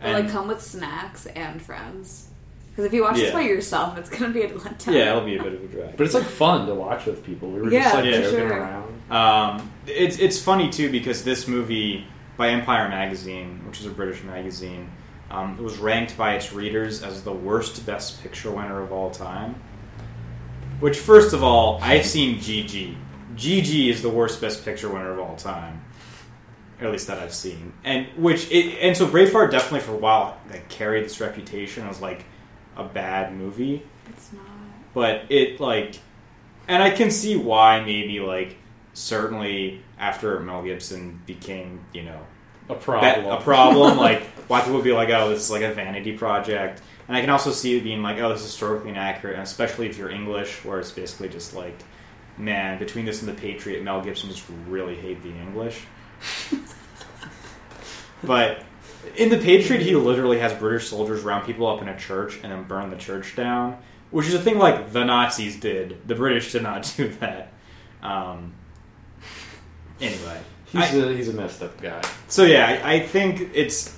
But like come with snacks and friends. Because if you watch Yeah. this by yourself, it's gonna be a letdown. yeah, it'll be a bit of a drag. But it's like fun to watch with people. We were Yeah, just like for joking sure. around. Um, it's it's funny too because this movie by Empire Magazine, which is a British magazine, um, it was ranked by its readers as the worst Best Picture winner of all time. Which, first of all, I've seen Gigi. Gigi is the worst Best Picture winner of all time, or at least that I've seen. And which it, and so Braveheart definitely for a while like carried this reputation as like a bad movie It's not. but it like and i can see why maybe like certainly after mel gibson became you know A be- problem. a problem like why people would be like oh this is like a vanity project and i can also see it being like oh this is historically inaccurate and especially if you're english where it's basically just like man between this and the patriot mel gibson just really hate the english but in the Patriot, he literally has British soldiers round people up in a church and then burn the church down, which is a thing like the Nazis did. The British did not do that. Um, anyway, He's, I- a, he's a messed up guy. so yeah, I, I think it's.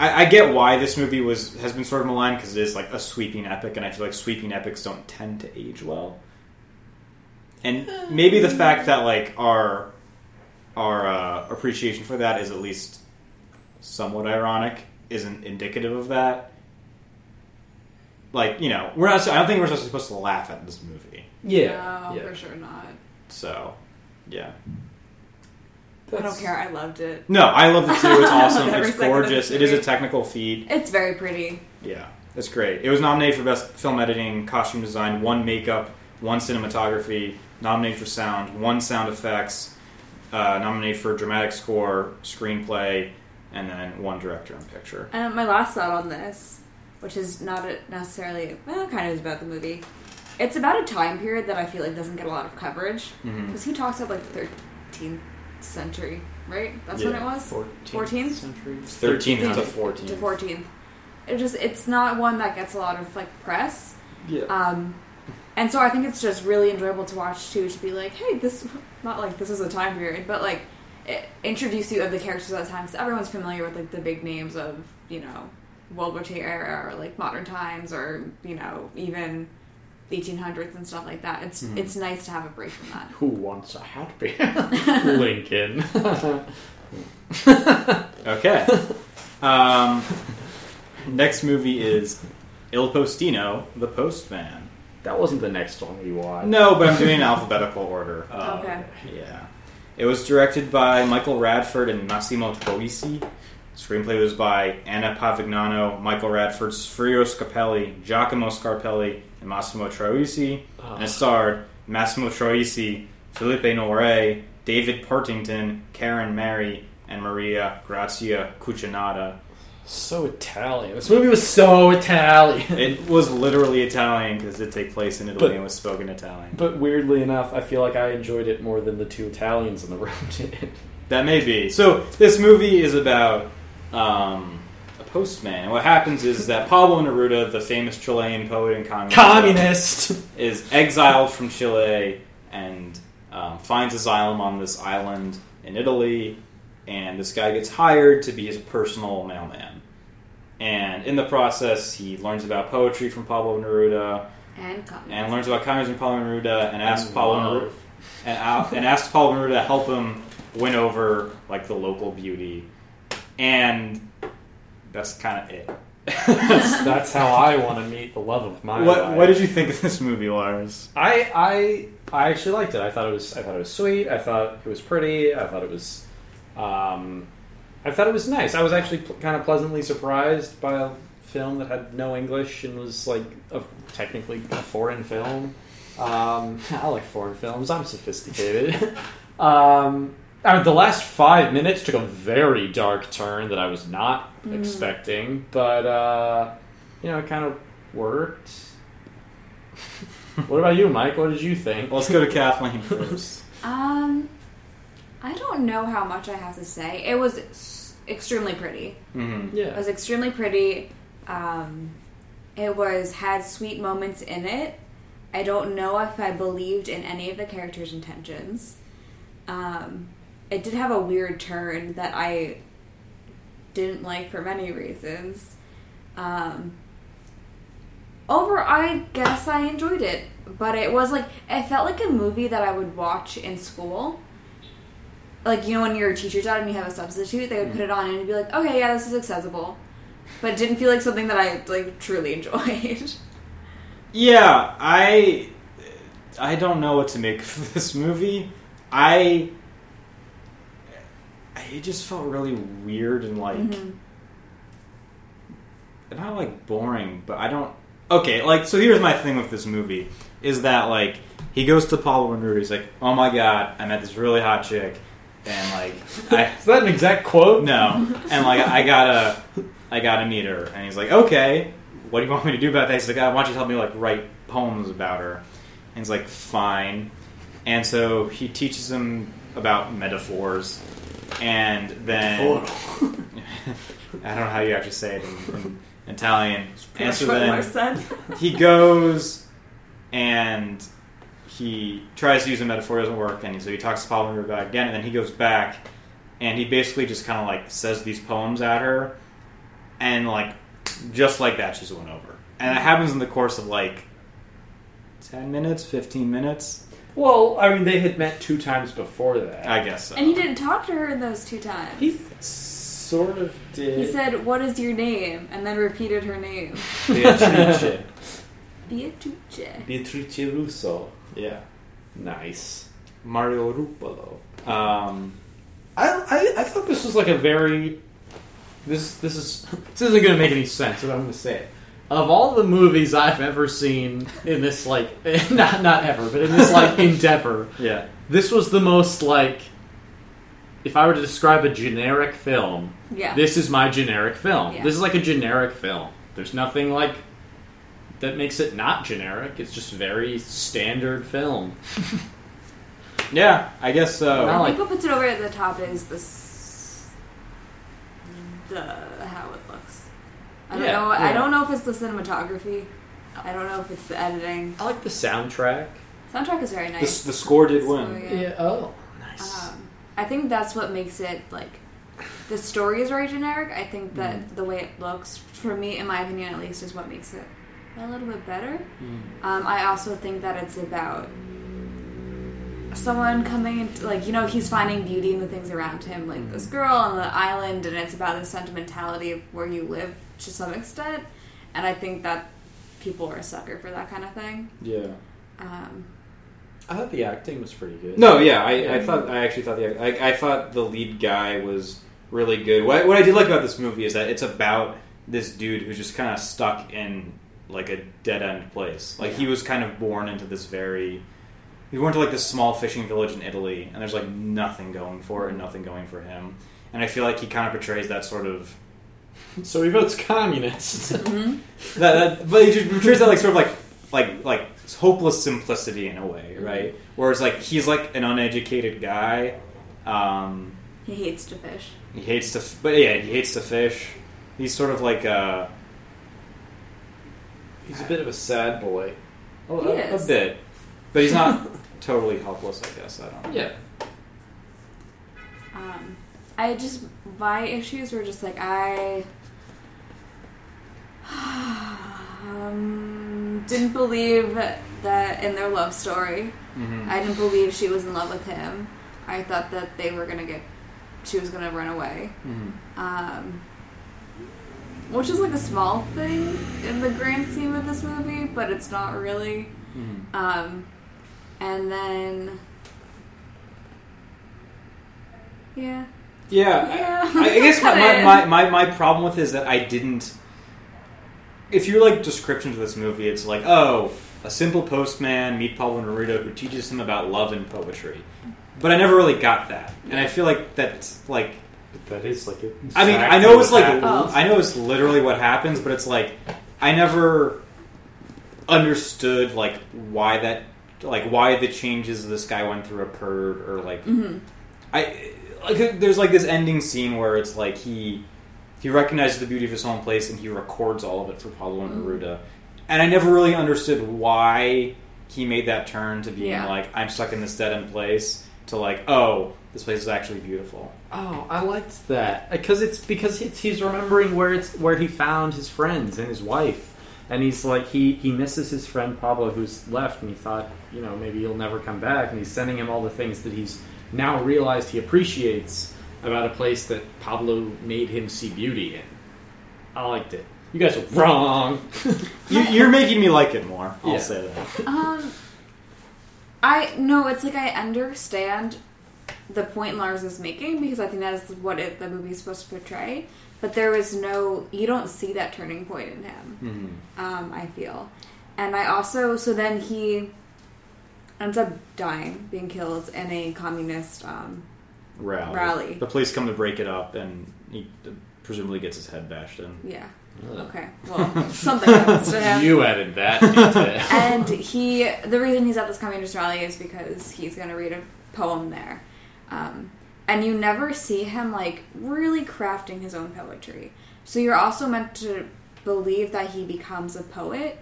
I, I get why this movie was has been sort of maligned because it is like a sweeping epic, and I feel like sweeping epics don't tend to age well. And maybe the fact that like our our uh, appreciation for that is at least somewhat ironic isn't indicative of that. Like you know, we're not. I don't think we're supposed to laugh at this movie. Yeah. No, yeah. for sure not. So, yeah. I don't care. I loved it. No, I love it too. It's awesome. It's gorgeous. It is a technical feat. It's very pretty. Yeah, it's great. It was nominated for best film editing, costume design, one makeup, one cinematography, nominated for sound, one sound effects, uh, nominated for dramatic score, screenplay, and then one director and picture. And my last thought on this, which is not a- necessarily, well, kind of is about the movie. It's about a time period that I feel like doesn't get a lot of coverage because he talks about like the 13th century, right? That's when it was. 14th? century. 13th to 14th. to 14th. It just it's not one that gets a lot of like press. Yeah. Um, and so I think it's just really enjoyable to watch too. To be like, hey, this not like this was a time period, but like it, introduce you of the characters at that time. Because everyone's familiar with like the big names of you know World War II era or like modern times or you know even the 1800s and stuff like that. It's Mhm. it's nice to have a break from that. Who wants a happy Lincoln? Okay. um, next movie is Il Postino, The Postman. That wasn't the next one we watched. No, but I'm doing alphabetical order. Oh, Okay. Yeah. It was directed by Michael Radford and Massimo Troisi. Screenplay was by Anna Pavignano, Michael Radford, Furio Scarpelli, Giacomo Scarpelli, and Massimo Troisi. Oh. And it starred Massimo Troisi, Felipe Nore, David Partington, Karen Mary, and Maria Grazia Cucinotta. So Italian. This movie was so Italian. It was literally Italian because it take place in Italy But- and was spoken Italian. But weirdly enough, I feel like I enjoyed it more than the two Italians in the room did. That may be. So this movie is about um, a postman. And what happens is that Pablo Neruda, the famous Chilean poet and communist, Communist! is exiled from Chile and um, finds asylum on this island in Italy. And this guy gets hired to be his personal mailman. And in the process, he learns about poetry from Pablo Neruda And comedy. and learns about communism from Pablo Neruda and asks And Pablo. Neruda and, out, and asks Pablo Neruda to help him win over like the local beauty, and that's kind of it. That's, that's how I want to meet the love of my what life. What did you think of this movie, Lars? I I I actually liked it. I thought it was I thought it was sweet. I thought it was pretty. I thought it was um, I thought it was nice. I was actually pl- kind of pleasantly surprised by a film that had no English and was like a, technically a foreign film. Um, I like foreign films. I'm sophisticated. um, I mean, the last five minutes took a very dark turn that I was not expecting, but uh, you know, it kind of worked. what about you, Mike? What did you think? Let's go to Kathleen first. Um, I don't know how much I have to say. It was s- extremely pretty. hmm It was extremely pretty. Um, it was had sweet moments in it. I don't know if I believed in any of the characters' intentions. Um, it did have a weird turn that I didn't like for many reasons. Um, over, I guess I enjoyed it, but it was like it felt like a movie that I would watch in school. Like you know, when your teacher's out and you have a substitute, they would put it on and be like, "Okay, yeah, this is accessible," but it didn't feel like something that I like truly enjoyed. Yeah, I I don't know what to make of this movie. I it just felt really weird and like Mhm. not like boring, but I don't. Okay, like so. Here's my thing with this movie is that like he goes to Pablo Neruda. He's like, "Oh my god, I met this really hot chick," and like I Is that an exact quote? no, and like I gotta I gotta meet her, and he's like, "Okay, what do you want me to do about that?" He's like, "I want you to help me like write poems about her," and he's like, "Fine," and so he teaches him about metaphors, and then I don't know how you actually say it in, in Italian. And so then he goes and he tries to use a metaphor, doesn't work, and so he talks to Pablo Neruda again, and then he goes back and he basically just kind of like says these poems at her, and like just like that, she's won over, and it happens in the course of like ten minutes, fifteen minutes, Well, I mean, they had met two times before that. I guess. So. And he didn't talk to her in those two times. He sort of did. He said, "What is your name?" and then repeated her name, Beatrice. Beatrice. Beatrice Russo. Yeah. Nice. Mario Ruoppolo. Um, I, I, I thought this was like a very this this is this isn't going to make any sense, but I'm going to say it. Of all the movies I've ever seen in this like not not ever, but in this like endeavor, yeah. this was the most like if I were to describe a generic film, Yeah. this is my generic film. Yeah. This is like a generic film. There's nothing like that makes it not generic. It's just very standard film. Yeah, I guess so. Not I like- think what puts it over at the top is this, the how it looks. I don't Yeah, know. I don't know if it's the cinematography. I don't know if it's the editing. I like the soundtrack. Soundtrack is very nice. the score did So, win. yeah. Oh, nice. Um, I think that's what makes it like the story is very generic. I think that Mm-hmm. the way it looks, for me, in my opinion at least, is what makes it a little bit better. Mm. Um, I also think that it's about someone coming into, like, you know, he's finding beauty in the things around him, like this girl on the island, and it's about the sentimentality of where you live to some extent. And I think that people are a sucker for that kind of thing. Yeah. Um, I thought the acting was pretty good. No, yeah, I, I thought I actually thought the I, I thought the lead guy was really good. What, what I did like about this movie is that it's about this dude who's just kind of stuck in like a dead end place. Like he was kind of born into this very. He went to like this small fishing village in Italy, and there's like nothing going for it and nothing going for him. And I feel like he kind of portrays that sort of So he votes communist. mhm. that, that but he just portrays that like sort of like like like hopeless simplicity in a way, right? Whereas like he's like an uneducated guy. Um, he hates to fish. he hates to, f- but yeah, he hates to fish. He's sort of like a, He's a bit of a sad boy. a, He a- a is. bit, but he's not totally helpless. I guess I don't. know. Yeah. Um, I just my issues were just like I um, didn't believe that in their love story. Mhm. I didn't believe she was in love with him. I thought that they were gonna get, she was gonna run away. Mhm. Um, which is like a small thing in the grand scheme of this movie, but it's not really. Mhm. Um, and then, yeah, Yeah, Yeah. I, I guess my, my, my, my, my problem with it is that I didn't. If you're like descriptions of this movie, it's like, oh, a simple postman meet Pablo Neruda who teaches him about love and poetry. But I never really got that, and I feel like that's like. That is like. I mean, I know it's like Oh. I know it's literally what happens, but it's like I never understood like why that like why the changes this guy went through occurred or like hmm I like there's like this ending scene where it's like he he recognizes the beauty of his home place and he records all of it for Pablo Mm. Neruda, and I never really understood why he made that turn to being Yeah. like I'm stuck in this dead end place, to like, oh, this place is actually beautiful. Oh, I liked that because it's because it's, he's remembering where it's where he found his friends and his wife, and he's like he he misses his friend Pablo who's left, and he thought you know maybe he'll never come back, and he's sending him all the things that he's now realized he appreciates about a place that Pablo made him see beauty in. I liked it. You guys are wrong. You, you're making me like it more. I'll Yeah. say that. Um, I no, it's like I understand the point Lars is making because I think that is what it, the movie is supposed to portray. But there was no, you don't see that turning point in him. Mhm. Um, I feel, and I also so then he ends up dying, being killed in a communist. Um, Rally. Rally. The police come to break it up, and he presumably gets his head bashed in. yeah. Okay. Well, something happens to him. you added that detail. and he the reason he's at this communist rally is because he's going to read a poem there um, and you never see him like really crafting his own poetry. So you're also meant to believe that he becomes a poet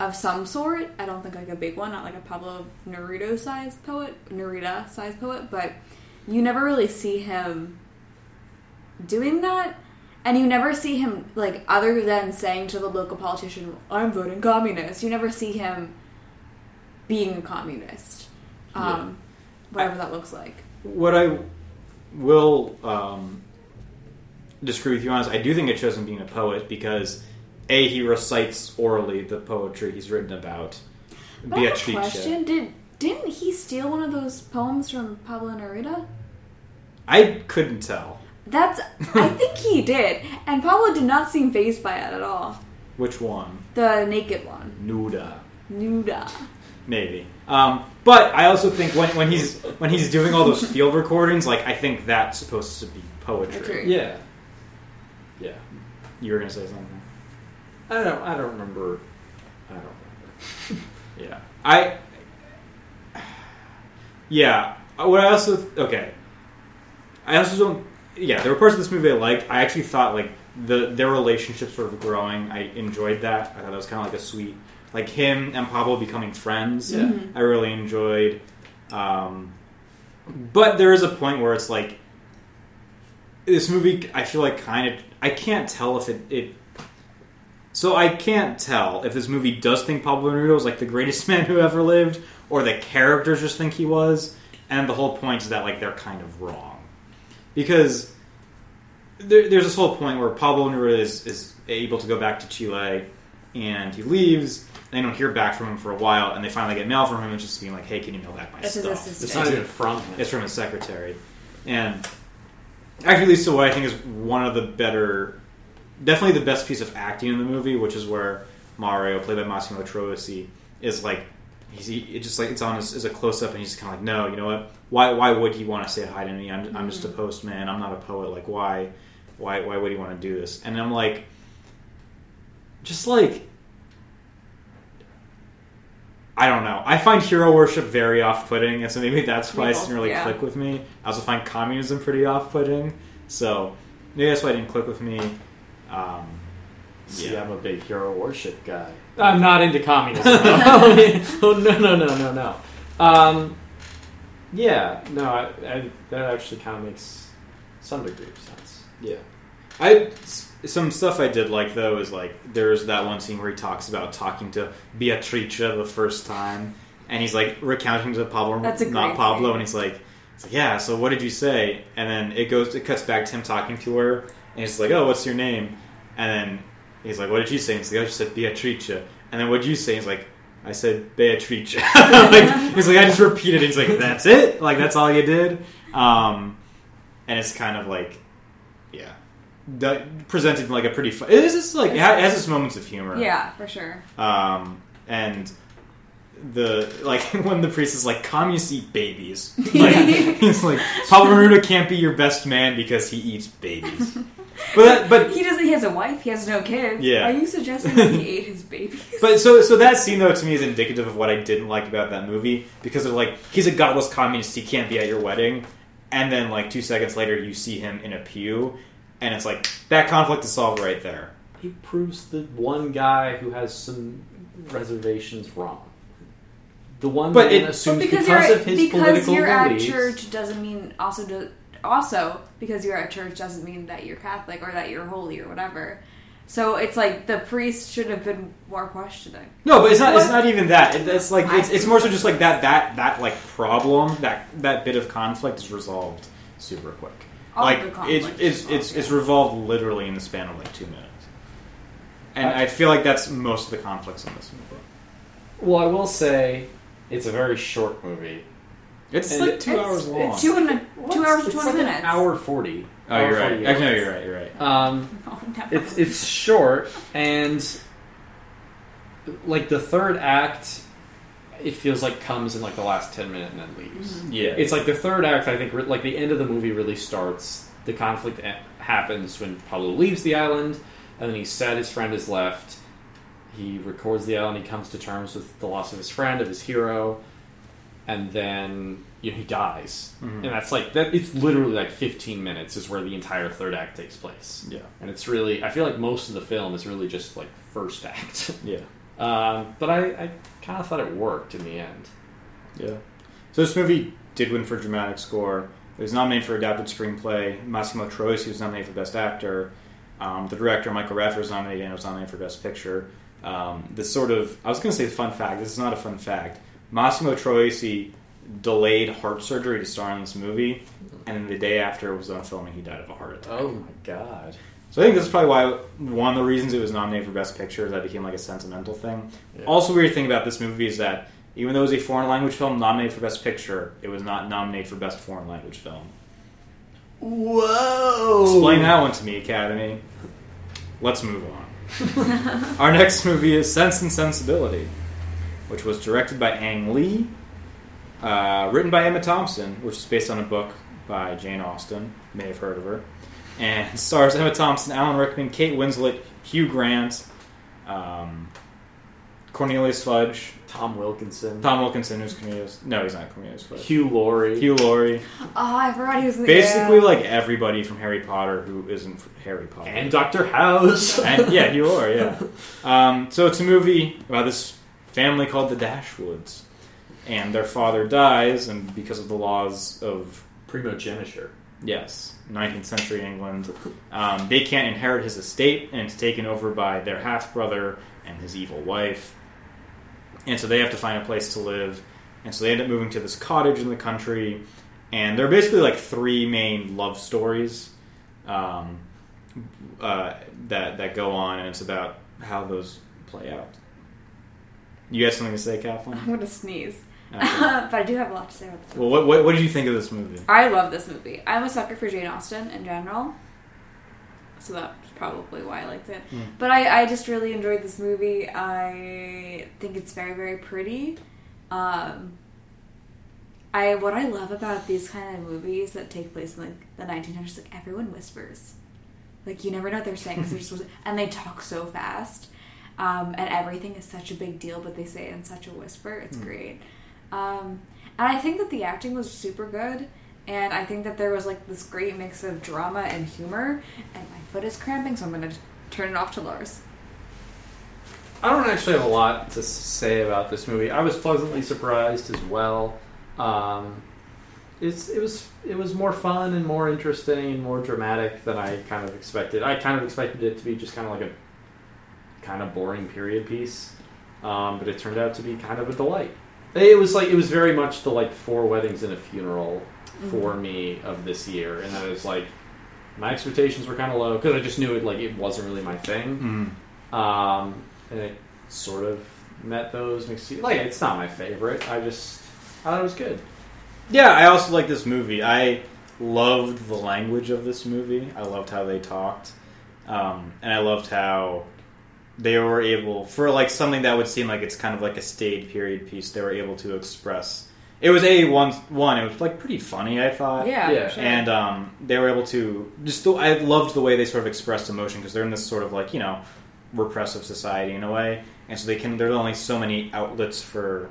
of some sort. I don't think like a big one not like a pablo neruda sized poet neruda sized poet but you never really see him doing that. And you never see him like other than saying to the local politician i'm voting communist. You never see him being a communist. Um, whatever that looks like What I will um, disagree with you on is I do think it shows him being a poet because a he recites orally the poetry he's written about. but I have a Beatrice. question did didn't he steal one of those poems from pablo neruda I couldn't tell that's i think he did and pablo did not seem phased by it at all which one. the naked one Nuda. nuda Maybe. Um, but I also think when, when he's when he's doing all those field recordings, like I think that's supposed to be poetry. Poetry. yeah, yeah. You were gonna say something. I don't. I don't remember. I don't remember. Yeah. I. Yeah. Uh, what I also okay. I also don't. Yeah, there were parts of this movie I liked. I actually thought like the their relationship sort of growing. I enjoyed that. I thought that was kind of like a sweet, like him and Pablo becoming friends. Yeah. Mhm. I really enjoyed. Um, but there is a point where it's like this movie. I feel like kind of. I can't tell if it. it so I can't tell if this movie does think Pablo Neruda was like the greatest man who ever lived, or the characters just think he was. And the whole point is that like they're kind of wrong, because there, there's this whole point where Pablo Neruda is, is able to go back to Chile, and he leaves. They don't hear back from him for a while, and they finally get mail from him, and just being like, "Hey, can you mail back my This is stuff?" assistant. It's not even from him. It's from his secretary, and actually leads to what I think is one of the better, definitely the best piece of acting in the movie, which is where Mario, played by Massimo Troisi, is like he's he, it just like it's on his, is a close up, and he's just kind of like, no, you know what? Why why would he want to say hi to me? I'm I'm just a mm-hmm. postman. I'm not a poet. Like why why why would he want to do this? And I'm like, just like. I don't know. I find hero worship very off-putting, and so maybe that's why it didn't really Yeah. click with me. I also find communism pretty off-putting, so maybe that's why it didn't click with me. Um, See, yeah. I'm a big hero worship guy. I'm not into communism. oh no no no no no. Um, yeah, no, I, I, that actually kind of makes some degree of sense. Yeah, I s- some stuff I did like though is like there's that one scene where he talks about talking to Beatrice the first time, and he's like recounting to Pablo, not Pablo, and he's like, he's like, yeah. So what did you say? And then it goes, it cuts back to him talking to her, and he's like, oh, what's your name? And then he's like, what did you say? And he's like, oh, she said Beatrice. And then what did you say? He's like. I said Beatrice. like, he's like, I just repeated it. He's like, that's it? Like, that's all you did? Um, and it's kind of like, yeah, presented in like a pretty. Fun, it is just like it has its moments of humor. yeah for sure Um, and the like when the priest is like, "Communists eat babies." Like he's like, Pablo Neruda can't be your best man because he eats babies. But that, but he doesn't he has a wife he has no kids Yeah. are you suggesting that he ate his babies But so so that scene though to me is indicative of what I didn't like about that movie because of like he's a godless communist he can't be at your wedding and then like two seconds later you see him in a pew and it's like that conflict is solved right there. He proves the one guy who has some reservations wrong. the one But man it- assumes But because, because, you're of his because political you're at church doesn't mean also do, also because you're at church doesn't mean that you're Catholic or that you're holy or whatever. So it's like the priest should have been more questioning. No, but it's not. It's not even that. It, it's like it's, it's more so just like that that that like problem that that bit of conflict is resolved super quick. All like it's it's it's it's revolved literally in the span of like two minutes, and I feel like that's most of the conflicts in this movie. Well, I will say it's a very short movie. It's And like it- two it's- hours long. it's two and a, two hours and It's twenty like minutes. An hour forty. oh, you're Hour right. 48 Actually, no, you're right. You're right. Um, Oh, no. it's it's short and like the third act it feels like comes in like the last 10 minutes and then leaves. Yeah, it's like the third act i think like the end of the movie really starts the conflict happens when pablo leaves the island and then he's sad his friend has left. He records the island he comes to terms with the loss of his friend of his hero and then you know, he dies. Mhm. and that's like that it's literally like 15 minutes is where the entire third act takes place. Yeah, and it's really I feel like most of the film is really just like first act. yeah, um, but I, I kind of thought it worked in the end. yeah. So this movie did win for dramatic score. It was nominated for adapted screenplay. Massimo Troisi was nominated for best actor. Um, the director Michael Radford was nominated and was nominated for best picture. Um, this sort of I was going to say the fun fact. This is not a fun fact. Massimo Troisi delayed heart surgery to star in this movie, and the day after it was done filming, he died of a heart attack. Oh my god! So I think this is probably why one of the reasons it was nominated for Best Picture is that became like a sentimental thing. Yeah. Also, weird thing about this movie is that even though it was a foreign language film nominated for Best Picture, it was not nominated for Best Foreign Language Film. Whoa! Explain that one to me, Academy. Let's move on. Our next movie is Sense and Sensibility, which was directed by Ang Lee, uh, written by Emma Thompson, which is based on a book by Jane Austen. May have heard of her. And stars Emma Thompson, Alan Rickman, Kate Winslet, Hugh Grant, um, Cornelius Fudge, Tom Wilkinson, Tom Wilkinson, who's Cornelius. No, he's not Cornelius Fudge. Hugh Laurie. Hugh Laurie. Oh, I forgot he was in the Basically, yeah. like everybody from Harry Potter who isn't Harry Potter. and Doctor House. and yeah, you are. Yeah. Um, so it's a movie about this family called the Dashwoods, and their father dies, and because of the laws of Primogeniture. Yes, 19th century England, um, they can't inherit his estate, and it's taken over by their half brother and his evil wife, and so they have to find a place to live, and so they end up moving to this cottage in the country, and there are basically like three main love stories. Um, uh, that that go on, and it's about how those play out. You got something to say, Kathleen? I'm gonna sneeze, But I do have a lot to say about this. movie. well, what, what what did you think of this movie? I love this movie. I'm a sucker for Jane Austen in general, so that's probably why I liked it. Mm. But I, I just really enjoyed this movie. I think it's very, very pretty. Um, I what I love about these kind of movies that take place in like the 1900s, like everyone whispers, like you never know what they're saying 'cause they're just and they talk so fast, um, and everything is such a big deal, but they say it in such a whisper. It's Mm. great, um, and I think that the acting was super good. And I think that there was like this great mix of drama and humor. And my foot is cramping, so I'm gonna turn it off to Lars. I don't actually have a lot to say about this movie. I was pleasantly surprised as well. Um, it's it was it was more fun and more interesting and more dramatic than I kind of expected. I kind of expected it to be just kind of like a kind of boring period piece, um, but it turned out to be kind of a delight. It was like it was very much the like four weddings and a funeral for me of this year, and that was like my expectations were kind of low because I just knew it like it wasn't really my thing. Mm. Um, and it sort of met those mixed. Like, it's not my favorite. I just I thought it was good. Yeah, I also like this movie. I loved the language of this movie. I loved how they talked, um, and I loved how they were able for like something that would seem like it's kind of like a staid period piece. They were able to express. It was a one one. It was like pretty funny. I thought. Yeah, Yeah. sure. and um, they were able to just. The, I loved the way they sort of expressed emotion because they're in this sort of like you know repressive society in a way, and so they can. There's only so many outlets for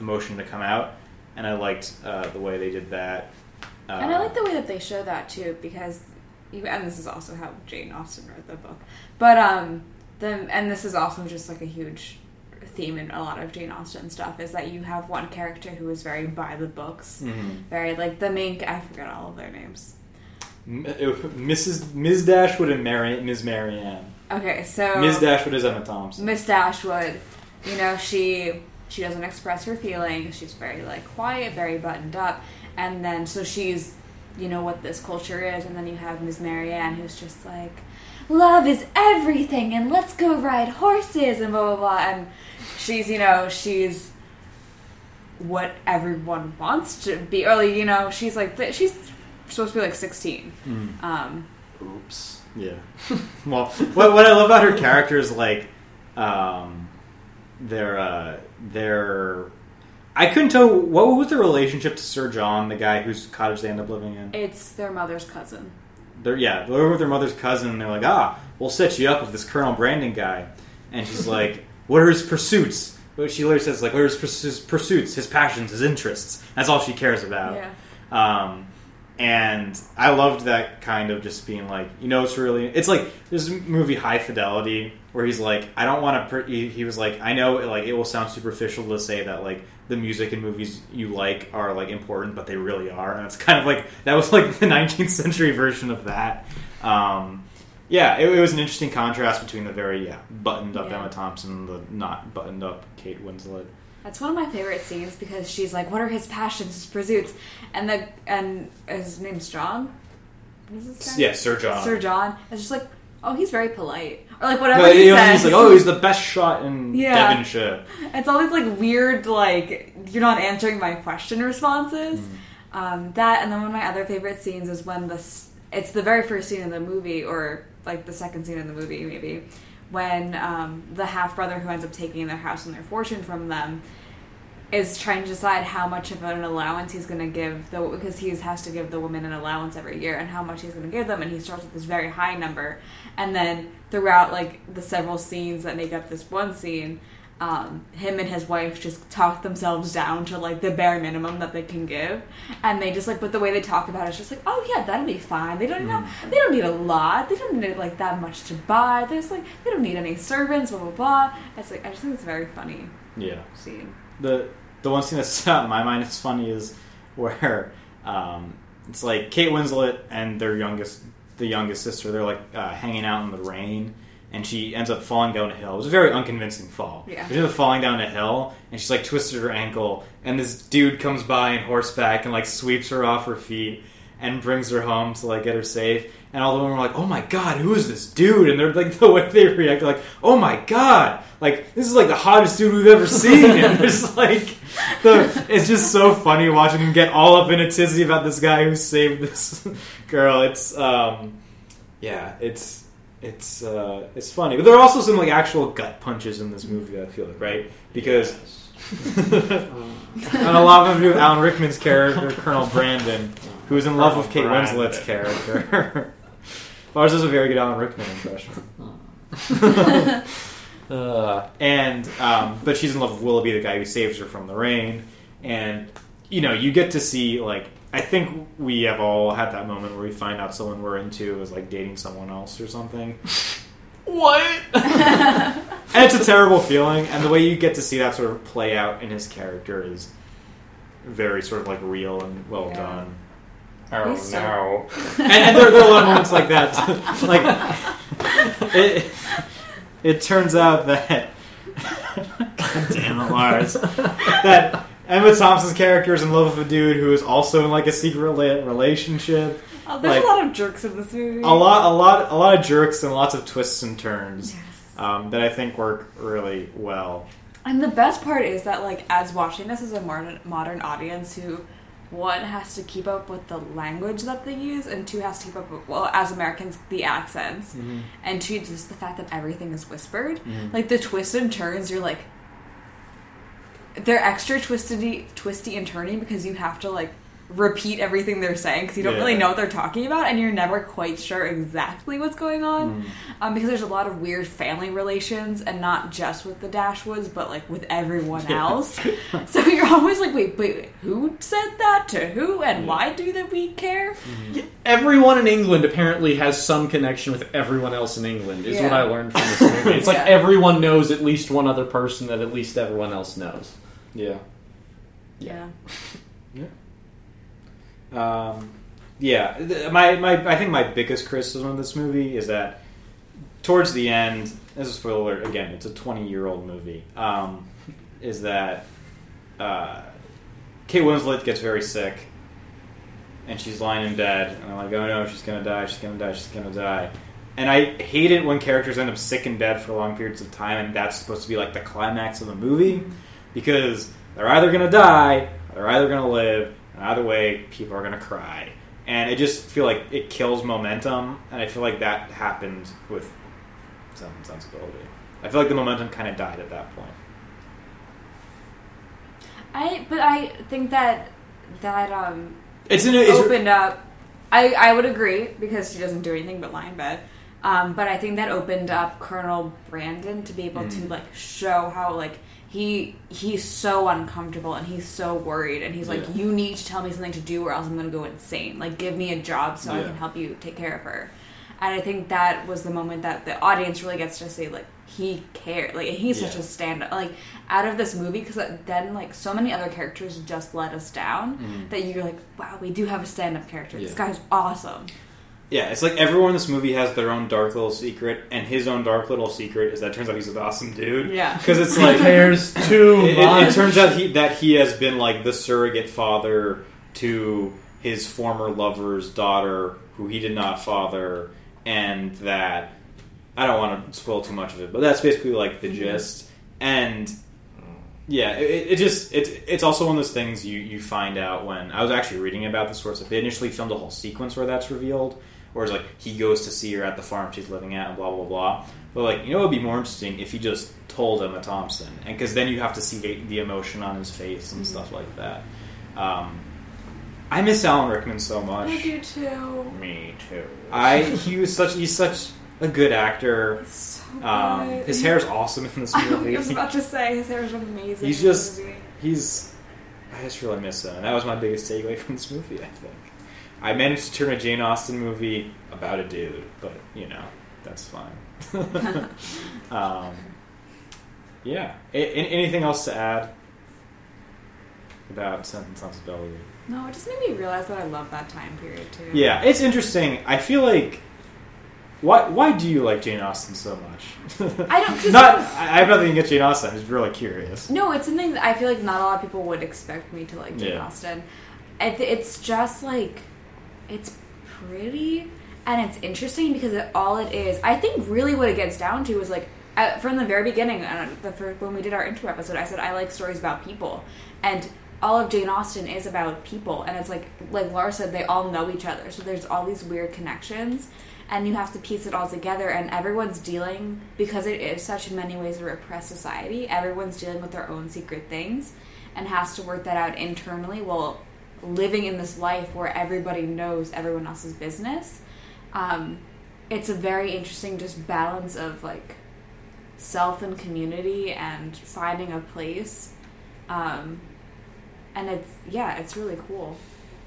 emotion to come out, and I liked uh, the way they did that. Uh, and I like the way that they show that too, because you, and this is also how Jane Austen wrote the book. But um, and this is also just like a huge theme in a lot of Jane Austen stuff is that you have one character who is very by the books, Mhm. very like the main. I forget all of their names. M- Mrs. Ms. Dashwood and Mary, Ms. Marianne. Okay, so Ms. Dashwood is Emma Thompson. Miss Dashwood, you know, she she doesn't express her feelings. She's very like quiet, very buttoned up, and then so she's, you know, what this culture is, and then you have Miss Marianne, who's just like, love is everything, and let's go ride horses, and blah blah blah, and she's, you know, she's what everyone wants to be, or like, you know, she's like she's supposed to be like sixteen. Mm. Um, Oops. Yeah. well, what, what I love about her character is like, um, their uh, their. I couldn't tell what was their relationship to Sir John, the guy whose cottage they end up living in. it's their mother's cousin. They're yeah, they're over with their mother's cousin, and they're like, ah, we'll set you up with this Colonel Brandon guy, and she's like, what are his pursuits? But she literally says like, what are his his pursuits, his passions, his interests? That's all she cares about. Yeah. Um, and I loved that kind of just being like, you know, it's really, it's like this movie High Fidelity where he's like, I don't want to. Per- he, he was like, I know, like, it will sound superficial to say that like the music and movies you like are like important, but they really are, and it's kind of like that was like the 19th century version of that. Um, yeah, it, it was an interesting contrast between the very yeah buttoned up Yeah. Emma Thompson and the not buttoned up Kate Winslet. That's one of my favorite scenes because she's like, "What are his passions, his pursuits?" And the and his name's John. What is? Yeah, Sir John. Sir John. It's just like, oh, he's very polite, or like whatever No, he he was- says. he's like, oh, he's the best shot in Yeah. Devonshire. It's all these like weird, like you're not answering my question responses. Mm-hmm. Um, that and then one of my other favorite scenes is when the it's the very first scene in the movie, or like the second scene in the movie, maybe when um, the half brother who ends up taking their house and their fortune from them is trying to decide how much of an allowance he's going to give the because he has to give the woman an allowance every year and how much he's going to give them and he starts with this very high number. And then throughout like the several scenes that make up this one scene um, him and his wife just talk themselves down to like the bare minimum that they can give. And they just like but the way they talk about it is just like oh yeah that'll be fine. They don't know they don't need a lot. They don't need like that much to buy. There's like they don't need any servants blah blah blah. It's like i just think it's very funny Yeah. scene. The the one scene that stood out in my mind is funny is where um, it's like Kate Winslet and their youngest the youngest sister they're like uh, hanging out in the rain and she ends up falling down a hill. It was a very unconvincing fall. Yeah. She ends up falling down a hill and she's like twisted her ankle and this dude comes by on horseback and like sweeps her off her feet and brings her home to like get her safe. And all the women were like, "Oh my god, who is this dude?" And they're like, the way they react, like, "Oh my god, like this is like the hottest dude we've ever seen." And it's like, the it's just so funny watching him get all up in a tizzy about this guy who saved this girl. It's um, yeah, it's it's uh, it's funny, but there are also some like actual gut punches in this movie. I feel like right because. and a lot of them do with Alan Rickman's character, Colonel Brandon, who's in love with Kate Colonel Winslet's character. Lars is a very good Alan Rickman impression. uh, and um, but she's in love with Willoughby, the guy who saves her from the rain, and you know you get to see like I think we have all had that moment where we find out someone we're into is like dating someone else or something. What? And it's a terrible feeling, and the way you get to see that sort of play out in his character is very sort of like real and well Yeah. done. Oh He's so- no. And, and there, there are a lot of moments like that. like it, it turns out that God damn it, Lars, that Emma Thompson's character is in love with a dude who is also in like a secret rela- relationship. Oh, there's Like- a lot of jerks in this movie. A lot, a lot, a lot of jerks and lots of twists and turns Yes. um, that I think work really well. And the best part is that, like, as watching this as a modern, modern audience who, one, has to keep up with the language that they use, and two, has to keep up with, well, as Americans, the accents, mm-hmm. and two, just the fact that everything is whispered. Mm-hmm. Like, the twists and turns, you're like, they're extra twisty, twisty and turny because you have to, like, repeat everything they're saying because you don't Yeah. really know what they're talking about and you're never quite sure exactly what's going on Mm. um, because there's a lot of weird family relations and not just with the Dashwoods but like with everyone Yeah. else so you're always like wait wait who said that to who and why do that we care Everyone in England apparently has some connection with everyone else in England. Is what I learned from this movie. It's like everyone knows at least one other person that at least everyone else knows. Yeah. Yeah. yeah Um, yeah, th- my, my I think my biggest criticism of this movie is that towards the end, as a spoiler alert, again, it's a 20 year old movie. Um, is that uh, Kate Winslet gets very sick, and she's lying in bed, and I'm like, oh no, she's gonna die, she's gonna die, she's gonna die. And I hate it when characters end up sick in bed for long periods of time, and that's supposed to be like the climax of the movie, because they're either gonna die, or they're either gonna live, and either way, people are gonna cry. And I just feel like it kills momentum, and I feel like that happened with some sensibility. I feel like the momentum kind of died at that point. I but I think that that um It's in a, it's, opened up. I I would agree because she doesn't do anything but lie in bed. Um, but I think that opened up Colonel Brandon to be able to Mm. like show how like he he's so uncomfortable and he's so worried and he's like Yeah. you need to tell me something to do or else I'm to go insane. Like give me a job so I can help you take care of her. And I think that was the moment that the audience really gets to see like he cared. Like he's such a stand up like out of this movie because then like so many other characters just let us down Mhm. that you're like wow we do have a stand up character. This guy's awesome. Yeah, it's like everyone in this movie has their own dark little secret, and his own dark little secret is that it turns out he's an awesome dude. Yeah. because it's like cares too it, it- much. it turns out he that he has been like the surrogate father to his former lover's daughter, who he did not father, and that I don't want to spoil too much of it, but that's basically like the mm-hmm. gist. And yeah, it, it just it's it's also one of those things you you find out when I was actually reading about the source. it's they initially filmed a whole sequence where that's revealed, where it's like he goes to see her at the farm she's living at and blah blah blah. But like you know, it would be more interesting if he just told Emma Thompson, and because then you have to see the, the emotion on his face and stuff like that. Um, I miss Alan Rickman so much. I do too. Me too. I he was such he's such a good actor. So Um, good. his hair's awesome in this movie. I was about to say his hair is amazing. He's just-. He's. I just really miss him. And that was my biggest takeaway from this movie, I think. I managed to turn a Jane Austen movie about a dude, but, you know, that's fine. um, yeah. A- anything else to add about and Sensibility? No, it just made me realize that I love that time period too. Yeah, it's interesting. I feel like. Why, why do you like Jane Austen so much? I don't- Not. I I have nothing against Jane Austen. I'm just really curious. No, it's something that I feel like not a lot of people would expect me to like Jane Yeah. Austen. It's just like it's pretty and it's interesting because it, all it is. I think really what it gets down to is like from the very beginning. The first, when we did our intro episode, I said I like stories about people, and all of Jane Austen is about people. And it's like like Laura said, they all know each other, so there's all these weird connections. And you have to piece it all together, and everyone's dealing because it is such in many ways a repressed society. Everyone's dealing with their own secret things, and has to work that out internally while living in this life where everybody knows everyone else's business. Um, it's a very interesting just balance of like self and community and finding a place. Um, and it's yeah, it's really cool.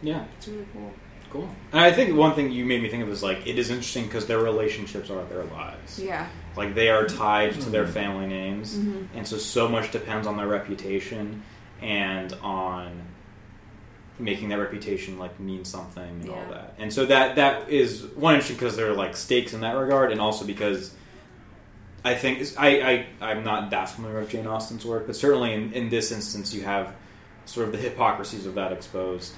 Yeah. It's really cool. Cool. And I think one thing you made me think of is like it is interesting because their relationships are their lives. Yeah. Like they are tied to their family names, Mhm. and so so much depends on their reputation and on making that reputation like mean something and all that. And so that that is one interesting because there are like stakes in that regard, and also because I think I, I I'm not that familiar with Jane Austen's work, but certainly in, in this instance you have sort of the hypocrisies of that exposed,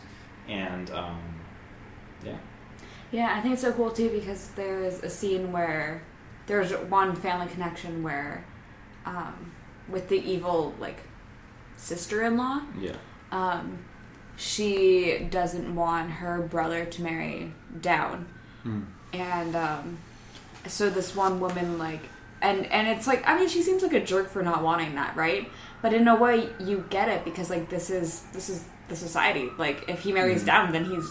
and um, yeah. Yeah, I think it's so cool too because there is a scene where there's one family connection where, um, with the evil like sister-in-law, Yeah. um, she doesn't want her brother to marry down, Mm. and um, so this one woman like, and and it's like I mean she seems like a jerk for not wanting that, right? But in a way you get it because like this is this is the society. Like if he marries down, then he's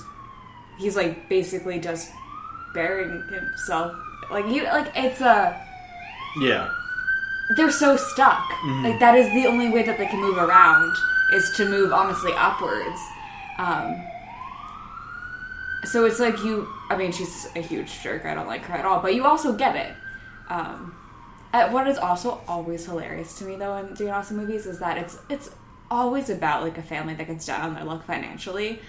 he's like basically just burying himself. Like you like it's a Yeah. they're so stuck. Mm-hmm. Like that is the only way that they can move around is to move honestly upwards. Um, so it's like you. I mean, she's a huge jerk. I don't like her at all. But you also get it. Um, what is also always hilarious to me though in Jane Austen movies is that it's it's always about like a family that gets down on their luck financially,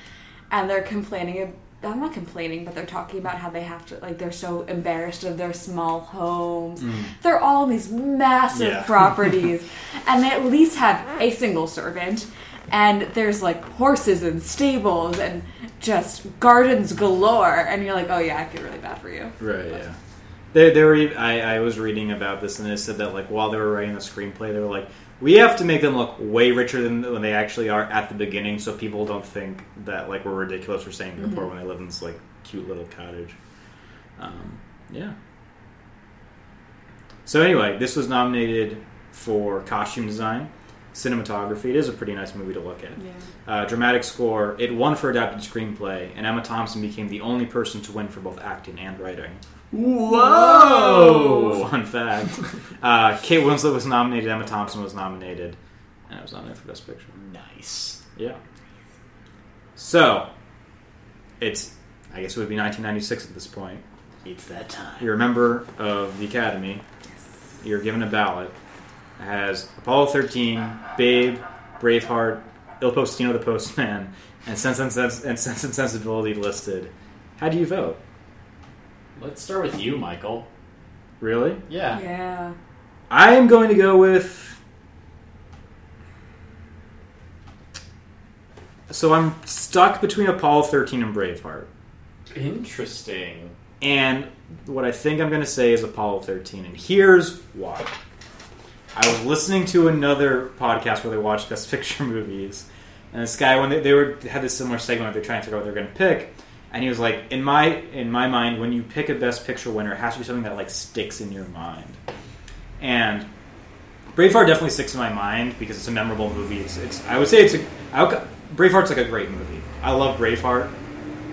and they're complaining. I'm not complaining, but they're talking about how they have to like they're so embarrassed of their small homes. They're all in these massive Yeah. properties, and they at least have a single servant. And there's like horses and stables and just gardens galore, and you're like, oh yeah, I feel really bad for you. Right. Yeah. They, they were. I was reading about this, and they said that like while they were writing the screenplay, they were like, we have to make them look way richer than when they actually are at the beginning, so people don't think that like we're ridiculous for saying they're poor when they live in this like cute little cottage. Um, yeah. So anyway, this was nominated for costume design, cinematography. It is a pretty nice movie to look at. Yeah. Uh, dramatic score. It won for adapted screenplay, and Emma Thompson became the only person to win for both acting and writing. Whoa! Fun fact. Uh, Kate Winslet was nominated. Emma Thompson was nominated, and I was nominated for Best Picture. Nice. Yeah. So, it's I guess it would be 1996 at this point. It's that time. You're a member of the Academy. Yes. You're given a ballot. It has Apollo 13, Babe, Braveheart, Il Postino the Postman, and Sense and, Sense and Sense and Sensibility listed. How do you vote? Let's start with you, Michael. Really? Yeah. Yeah. I am going to go with. So I'm stuck between Apollo 13 and Braveheart. Interesting. And what I think I'm going to say is Apollo 13. And here's why. I was listening to another podcast where they watched Best Picture movies. And this guy, when they, they were had this similar segment where they're trying to figure out what they're going to pick, and he was like, "In my in my mind, when you pick a Best Picture winner, it has to be something that like sticks in your mind." And Braveheart definitely sticks in my mind because it's a memorable movie. It's, it's I would say it's a I would, Braveheart's like a great movie. I love Braveheart.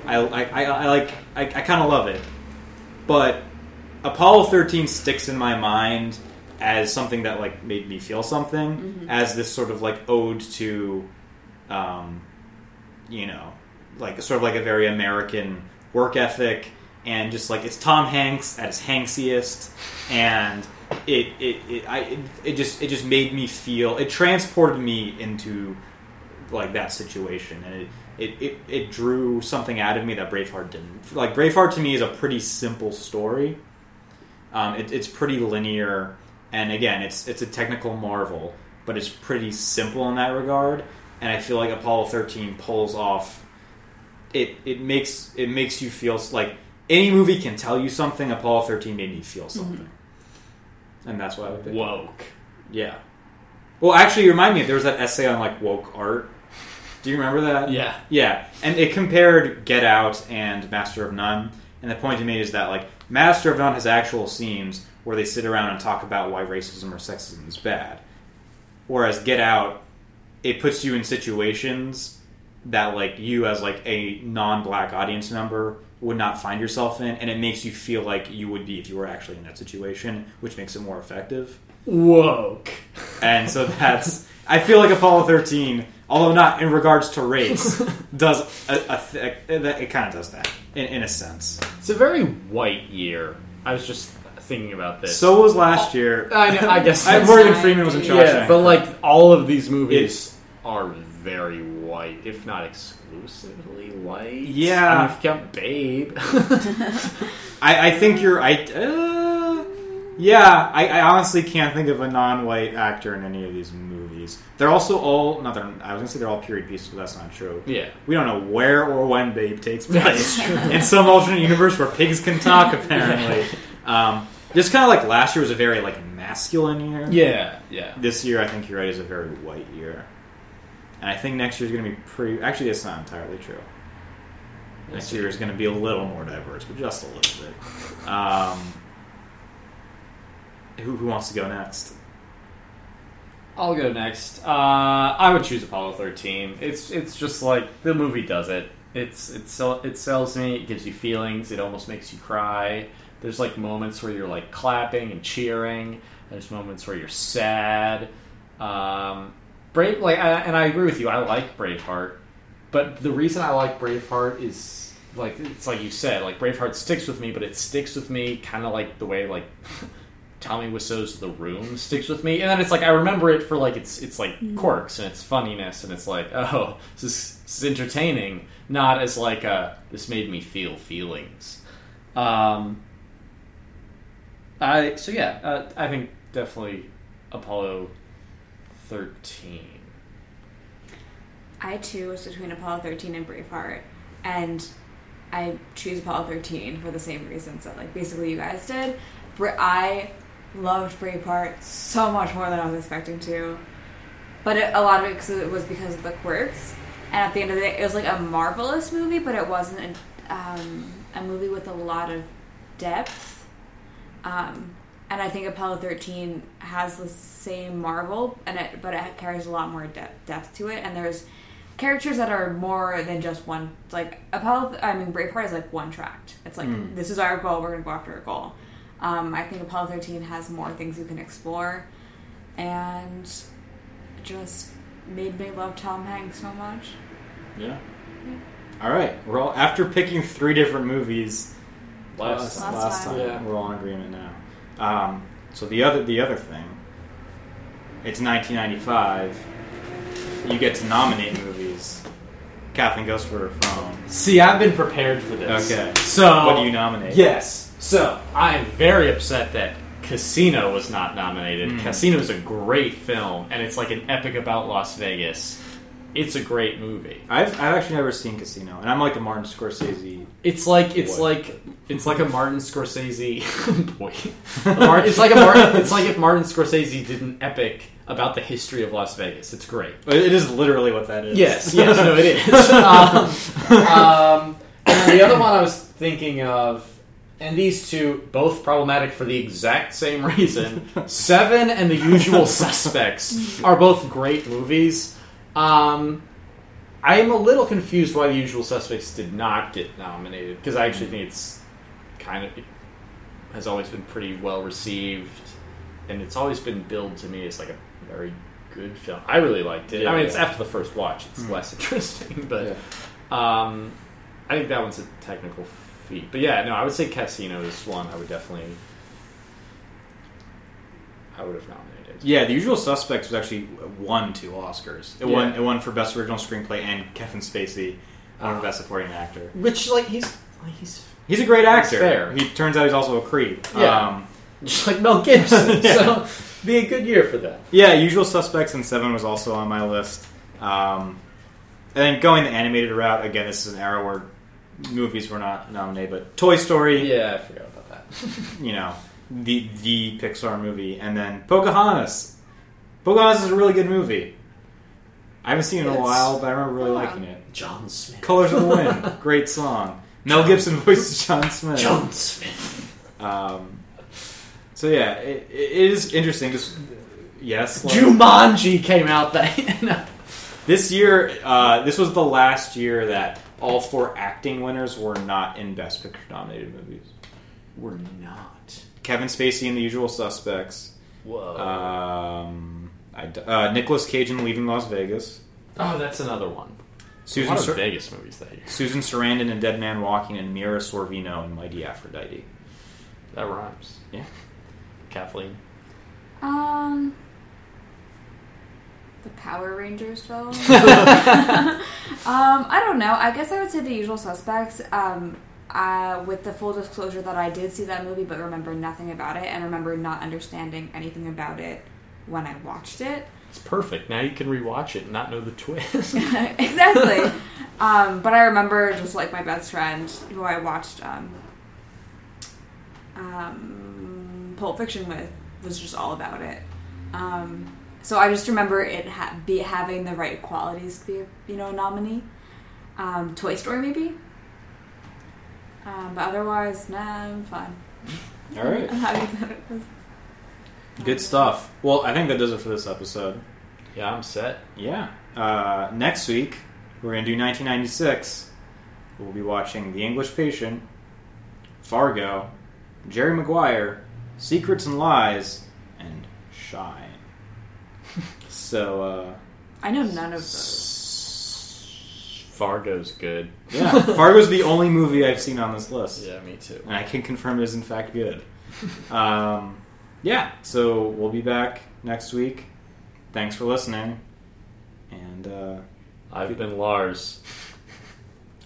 I I, I, I like I, I kind of love it, but Apollo 13 sticks in my mind as something that like made me feel something as this sort of like ode to um, you know like sort of like a very American work ethic and just like it's Tom Hanks at his Hanksiest and it it, it I it, it just it just made me feel it transported me into like that situation and it it, it, it drew something out of me that Braveheart didn't. Like Braveheart to me is a pretty simple story. Um, it, it's pretty linear, and again, it's it's a technical marvel, but it's pretty simple in that regard. And I feel like Apollo thirteen pulls off. It it makes it makes you feel like any movie can tell you something. Apollo thirteen made me feel mm-hmm. something, and that's why I would pick. Woke. Yeah. Well, actually, you remind me. There was that essay on like woke art. Do you remember that? Yeah. Yeah, and it compared Get Out and Master of None, and the point it made is that like Master of None has actual scenes where they sit around and talk about why racism or sexism is bad, whereas Get Out, it puts you in situations that like you as like a non-black audience member would not find yourself in, and it makes you feel like you would be if you were actually in that situation, which makes it more effective. Woke. And so that's I feel like Apollo 13, although not in regards to race, does a, a th- it, it kind of does that in, in a sense. It's a very white year. I was just thinking about this. So was last year. I, know, I guess I, that's- Morgan Freeman was in Shawshank. yeah, but like all of these movies are very white, if not exclusively white. Yeah. I mean, if you count Babe. I, I think you're. I uh, yeah. I, I honestly can't think of a non-white actor in any of these movies. They're also all. Not they're, I was gonna say they're all period pieces, but that's not true. yeah. We don't know where or when Babe takes place. That's true. in some alternate universe where pigs can talk, apparently. Um, just kind of like last year was a very like masculine year. Yeah, yeah. This year, I think you're right, is a very white year, and I think next year is going to be pretty. Actually, that's not entirely true. Next year is going to be a little more diverse, but just a little bit. Um, who, who wants to go next? I'll go next. Uh, I would choose Apollo 13. It's it's just like the movie does it. It's it it sells me. It gives you feelings. It almost makes you cry. There's like moments where you're like clapping and cheering. There's moments where you're sad. Um, Brave, like, I, and I agree with you. I like Braveheart, but the reason I like Braveheart is like it's like you said. Like Braveheart sticks with me, but it sticks with me kind of like the way like Tommy Wiseau's The Room sticks with me, and then it's like I remember it for like its it's like quirks and its funniness, and it's like oh this is, this is entertaining, not as like a this made me feel feelings. Um, I so yeah, uh, I think definitely Apollo thirteen. I too was between Apollo 13 and Braveheart, and I choose Apollo 13 for the same reasons that like basically you guys did. I loved Braveheart so much more than I was expecting to, but it, a lot of it it was because of the quirks. And at the end of the day, it was like a marvelous movie, but it wasn't a, um, a movie with a lot of depth. Um, and I think Apollo 13 has the same marvel, and it but it carries a lot more depth, depth to it. And there's characters that are more than just one. Like Apollo, I mean Braveheart is like one tracked. It's like Mm. this is our goal. We're gonna go after our goal. Um, I think Apollo 13 has more things you can explore, and just made me love Tom Hanks so much. Yeah. All right. We're all after picking three different movies Last time. last time. Yeah. We're all in agreement now. Um, so the other the other thing, it's 1995. You get to nominate movies. Kathleen goes for her phone. See, I've been prepared for this. Okay. So What do you nominate? Yes. So I am very upset that Casino was not nominated. Mm. Casino is a great film, and it's like an epic about Las Vegas. It's a great movie. I've, I've actually never seen Casino, and I'm like a Martin Scorsese. It's like it's Boy. like it's like a Martin Scorsese boy. It's like a Martin. It's like if Martin Scorsese did an epic about the history of Las Vegas. It's great. It is literally what that is. Yes, yes, no, it is. um, um, and the other one I was thinking of, and these two both problematic for the exact same reason. Seven and The Usual Suspects are both great movies. Um, I am a little confused why The Usual Suspects did not get nominated because I actually think it's kind of it has always been pretty well received, and it's always been billed to me as like a very good film. I really liked it. Yeah, I mean, it's after the first watch, it's Mhm. less interesting, but Yeah. um, I think that one's a technical feat. But yeah, no, I would say Casino is one I would definitely. I would have nominated. Yeah, The Usual Suspects was actually won two Oscars. It won. It won for Best Original Screenplay and Kevin Spacey won for Ah. Best Supporting Actor. Which, like, he's like, he's He's a great actor. fair. He turns out he's also a creep. Yeah. Um, just like Mel Gibson. Yeah. So, be a good year for that. yeah. Usual Suspects and Seven was also on my list. Um, and then going the animated route again. This is an era where movies were not nominated, but Toy Story. Yeah, I forgot about that. You know, the the Pixar movie, and then Pocahontas. Pocahontas is a really good movie. I haven't seen it in a It's- while, but I remember really Oh. liking it. John Smith. Colors of the Wind, great song. Mel Gibson voices John Smith. John Smith. Um, so yeah, it, it is interesting. Just yes, like- Jumanji came out that. no. this year, uh, this was the last year that all four acting winners were not in Best Picture nominated movies. We're not. Kevin Spacey in The Usual Suspects. Whoa. Um, I d uh, Nicolas Cage in Leaving Las Vegas. oh, that's another one. Susan a Sar- Vegas movies that year. Susan Sarandon in Dead Man Walking and Mira Sorvino in Mighty Aphrodite. That rhymes. Yeah. Kathleen. Um, the Power Rangers film. um, I don't know. I guess I would say The Usual Suspects. Um, uh, with the full disclosure that I did see that movie, but remember nothing about it, and remember not understanding anything about it when I watched it. It's perfect. Now you can rewatch it and not know the twist. exactly. um, but I remember just like my best friend who I watched um, um, Pulp Fiction with was just all about it. Um, so I just remember it ha- be having the right qualities to be a, you know a nominee. Um, Toy Story maybe. Um, but otherwise, nah, I'm fine. All right. I'm happy that it was. Good stuff. Well, I think that does it for this episode. Yeah, I'm set. Yeah. Uh, next week, we're going to do 1996. We'll be watching The English Patient, Fargo, Jerry Maguire, Secrets and Lies, and Shine. So, uh, I know none of those. Fargo's good. yeah. Fargo's the only movie I've seen on this list. Yeah, me too. And I can confirm it is, in fact, good. Um, yeah. So, we'll be back next week. Thanks for listening. And, uh, I've been Lars.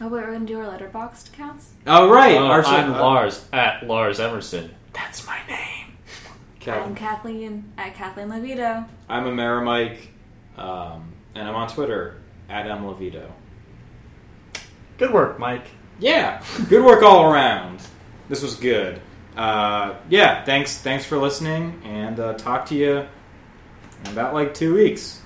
Oh, wait, we're gonna do our Letterboxd counts. oh, right. Uh, our- I'm uh, Lars at Lars Emerson. That's my name. I'm Kathleen at Kathleen Levito. I'm a Mike, um, and I'm on Twitter at mlevito. Good work, Mike. Yeah, good work all around. This was good. Uh, yeah, thanks. Thanks for listening, and uh, talk to you in about like two weeks.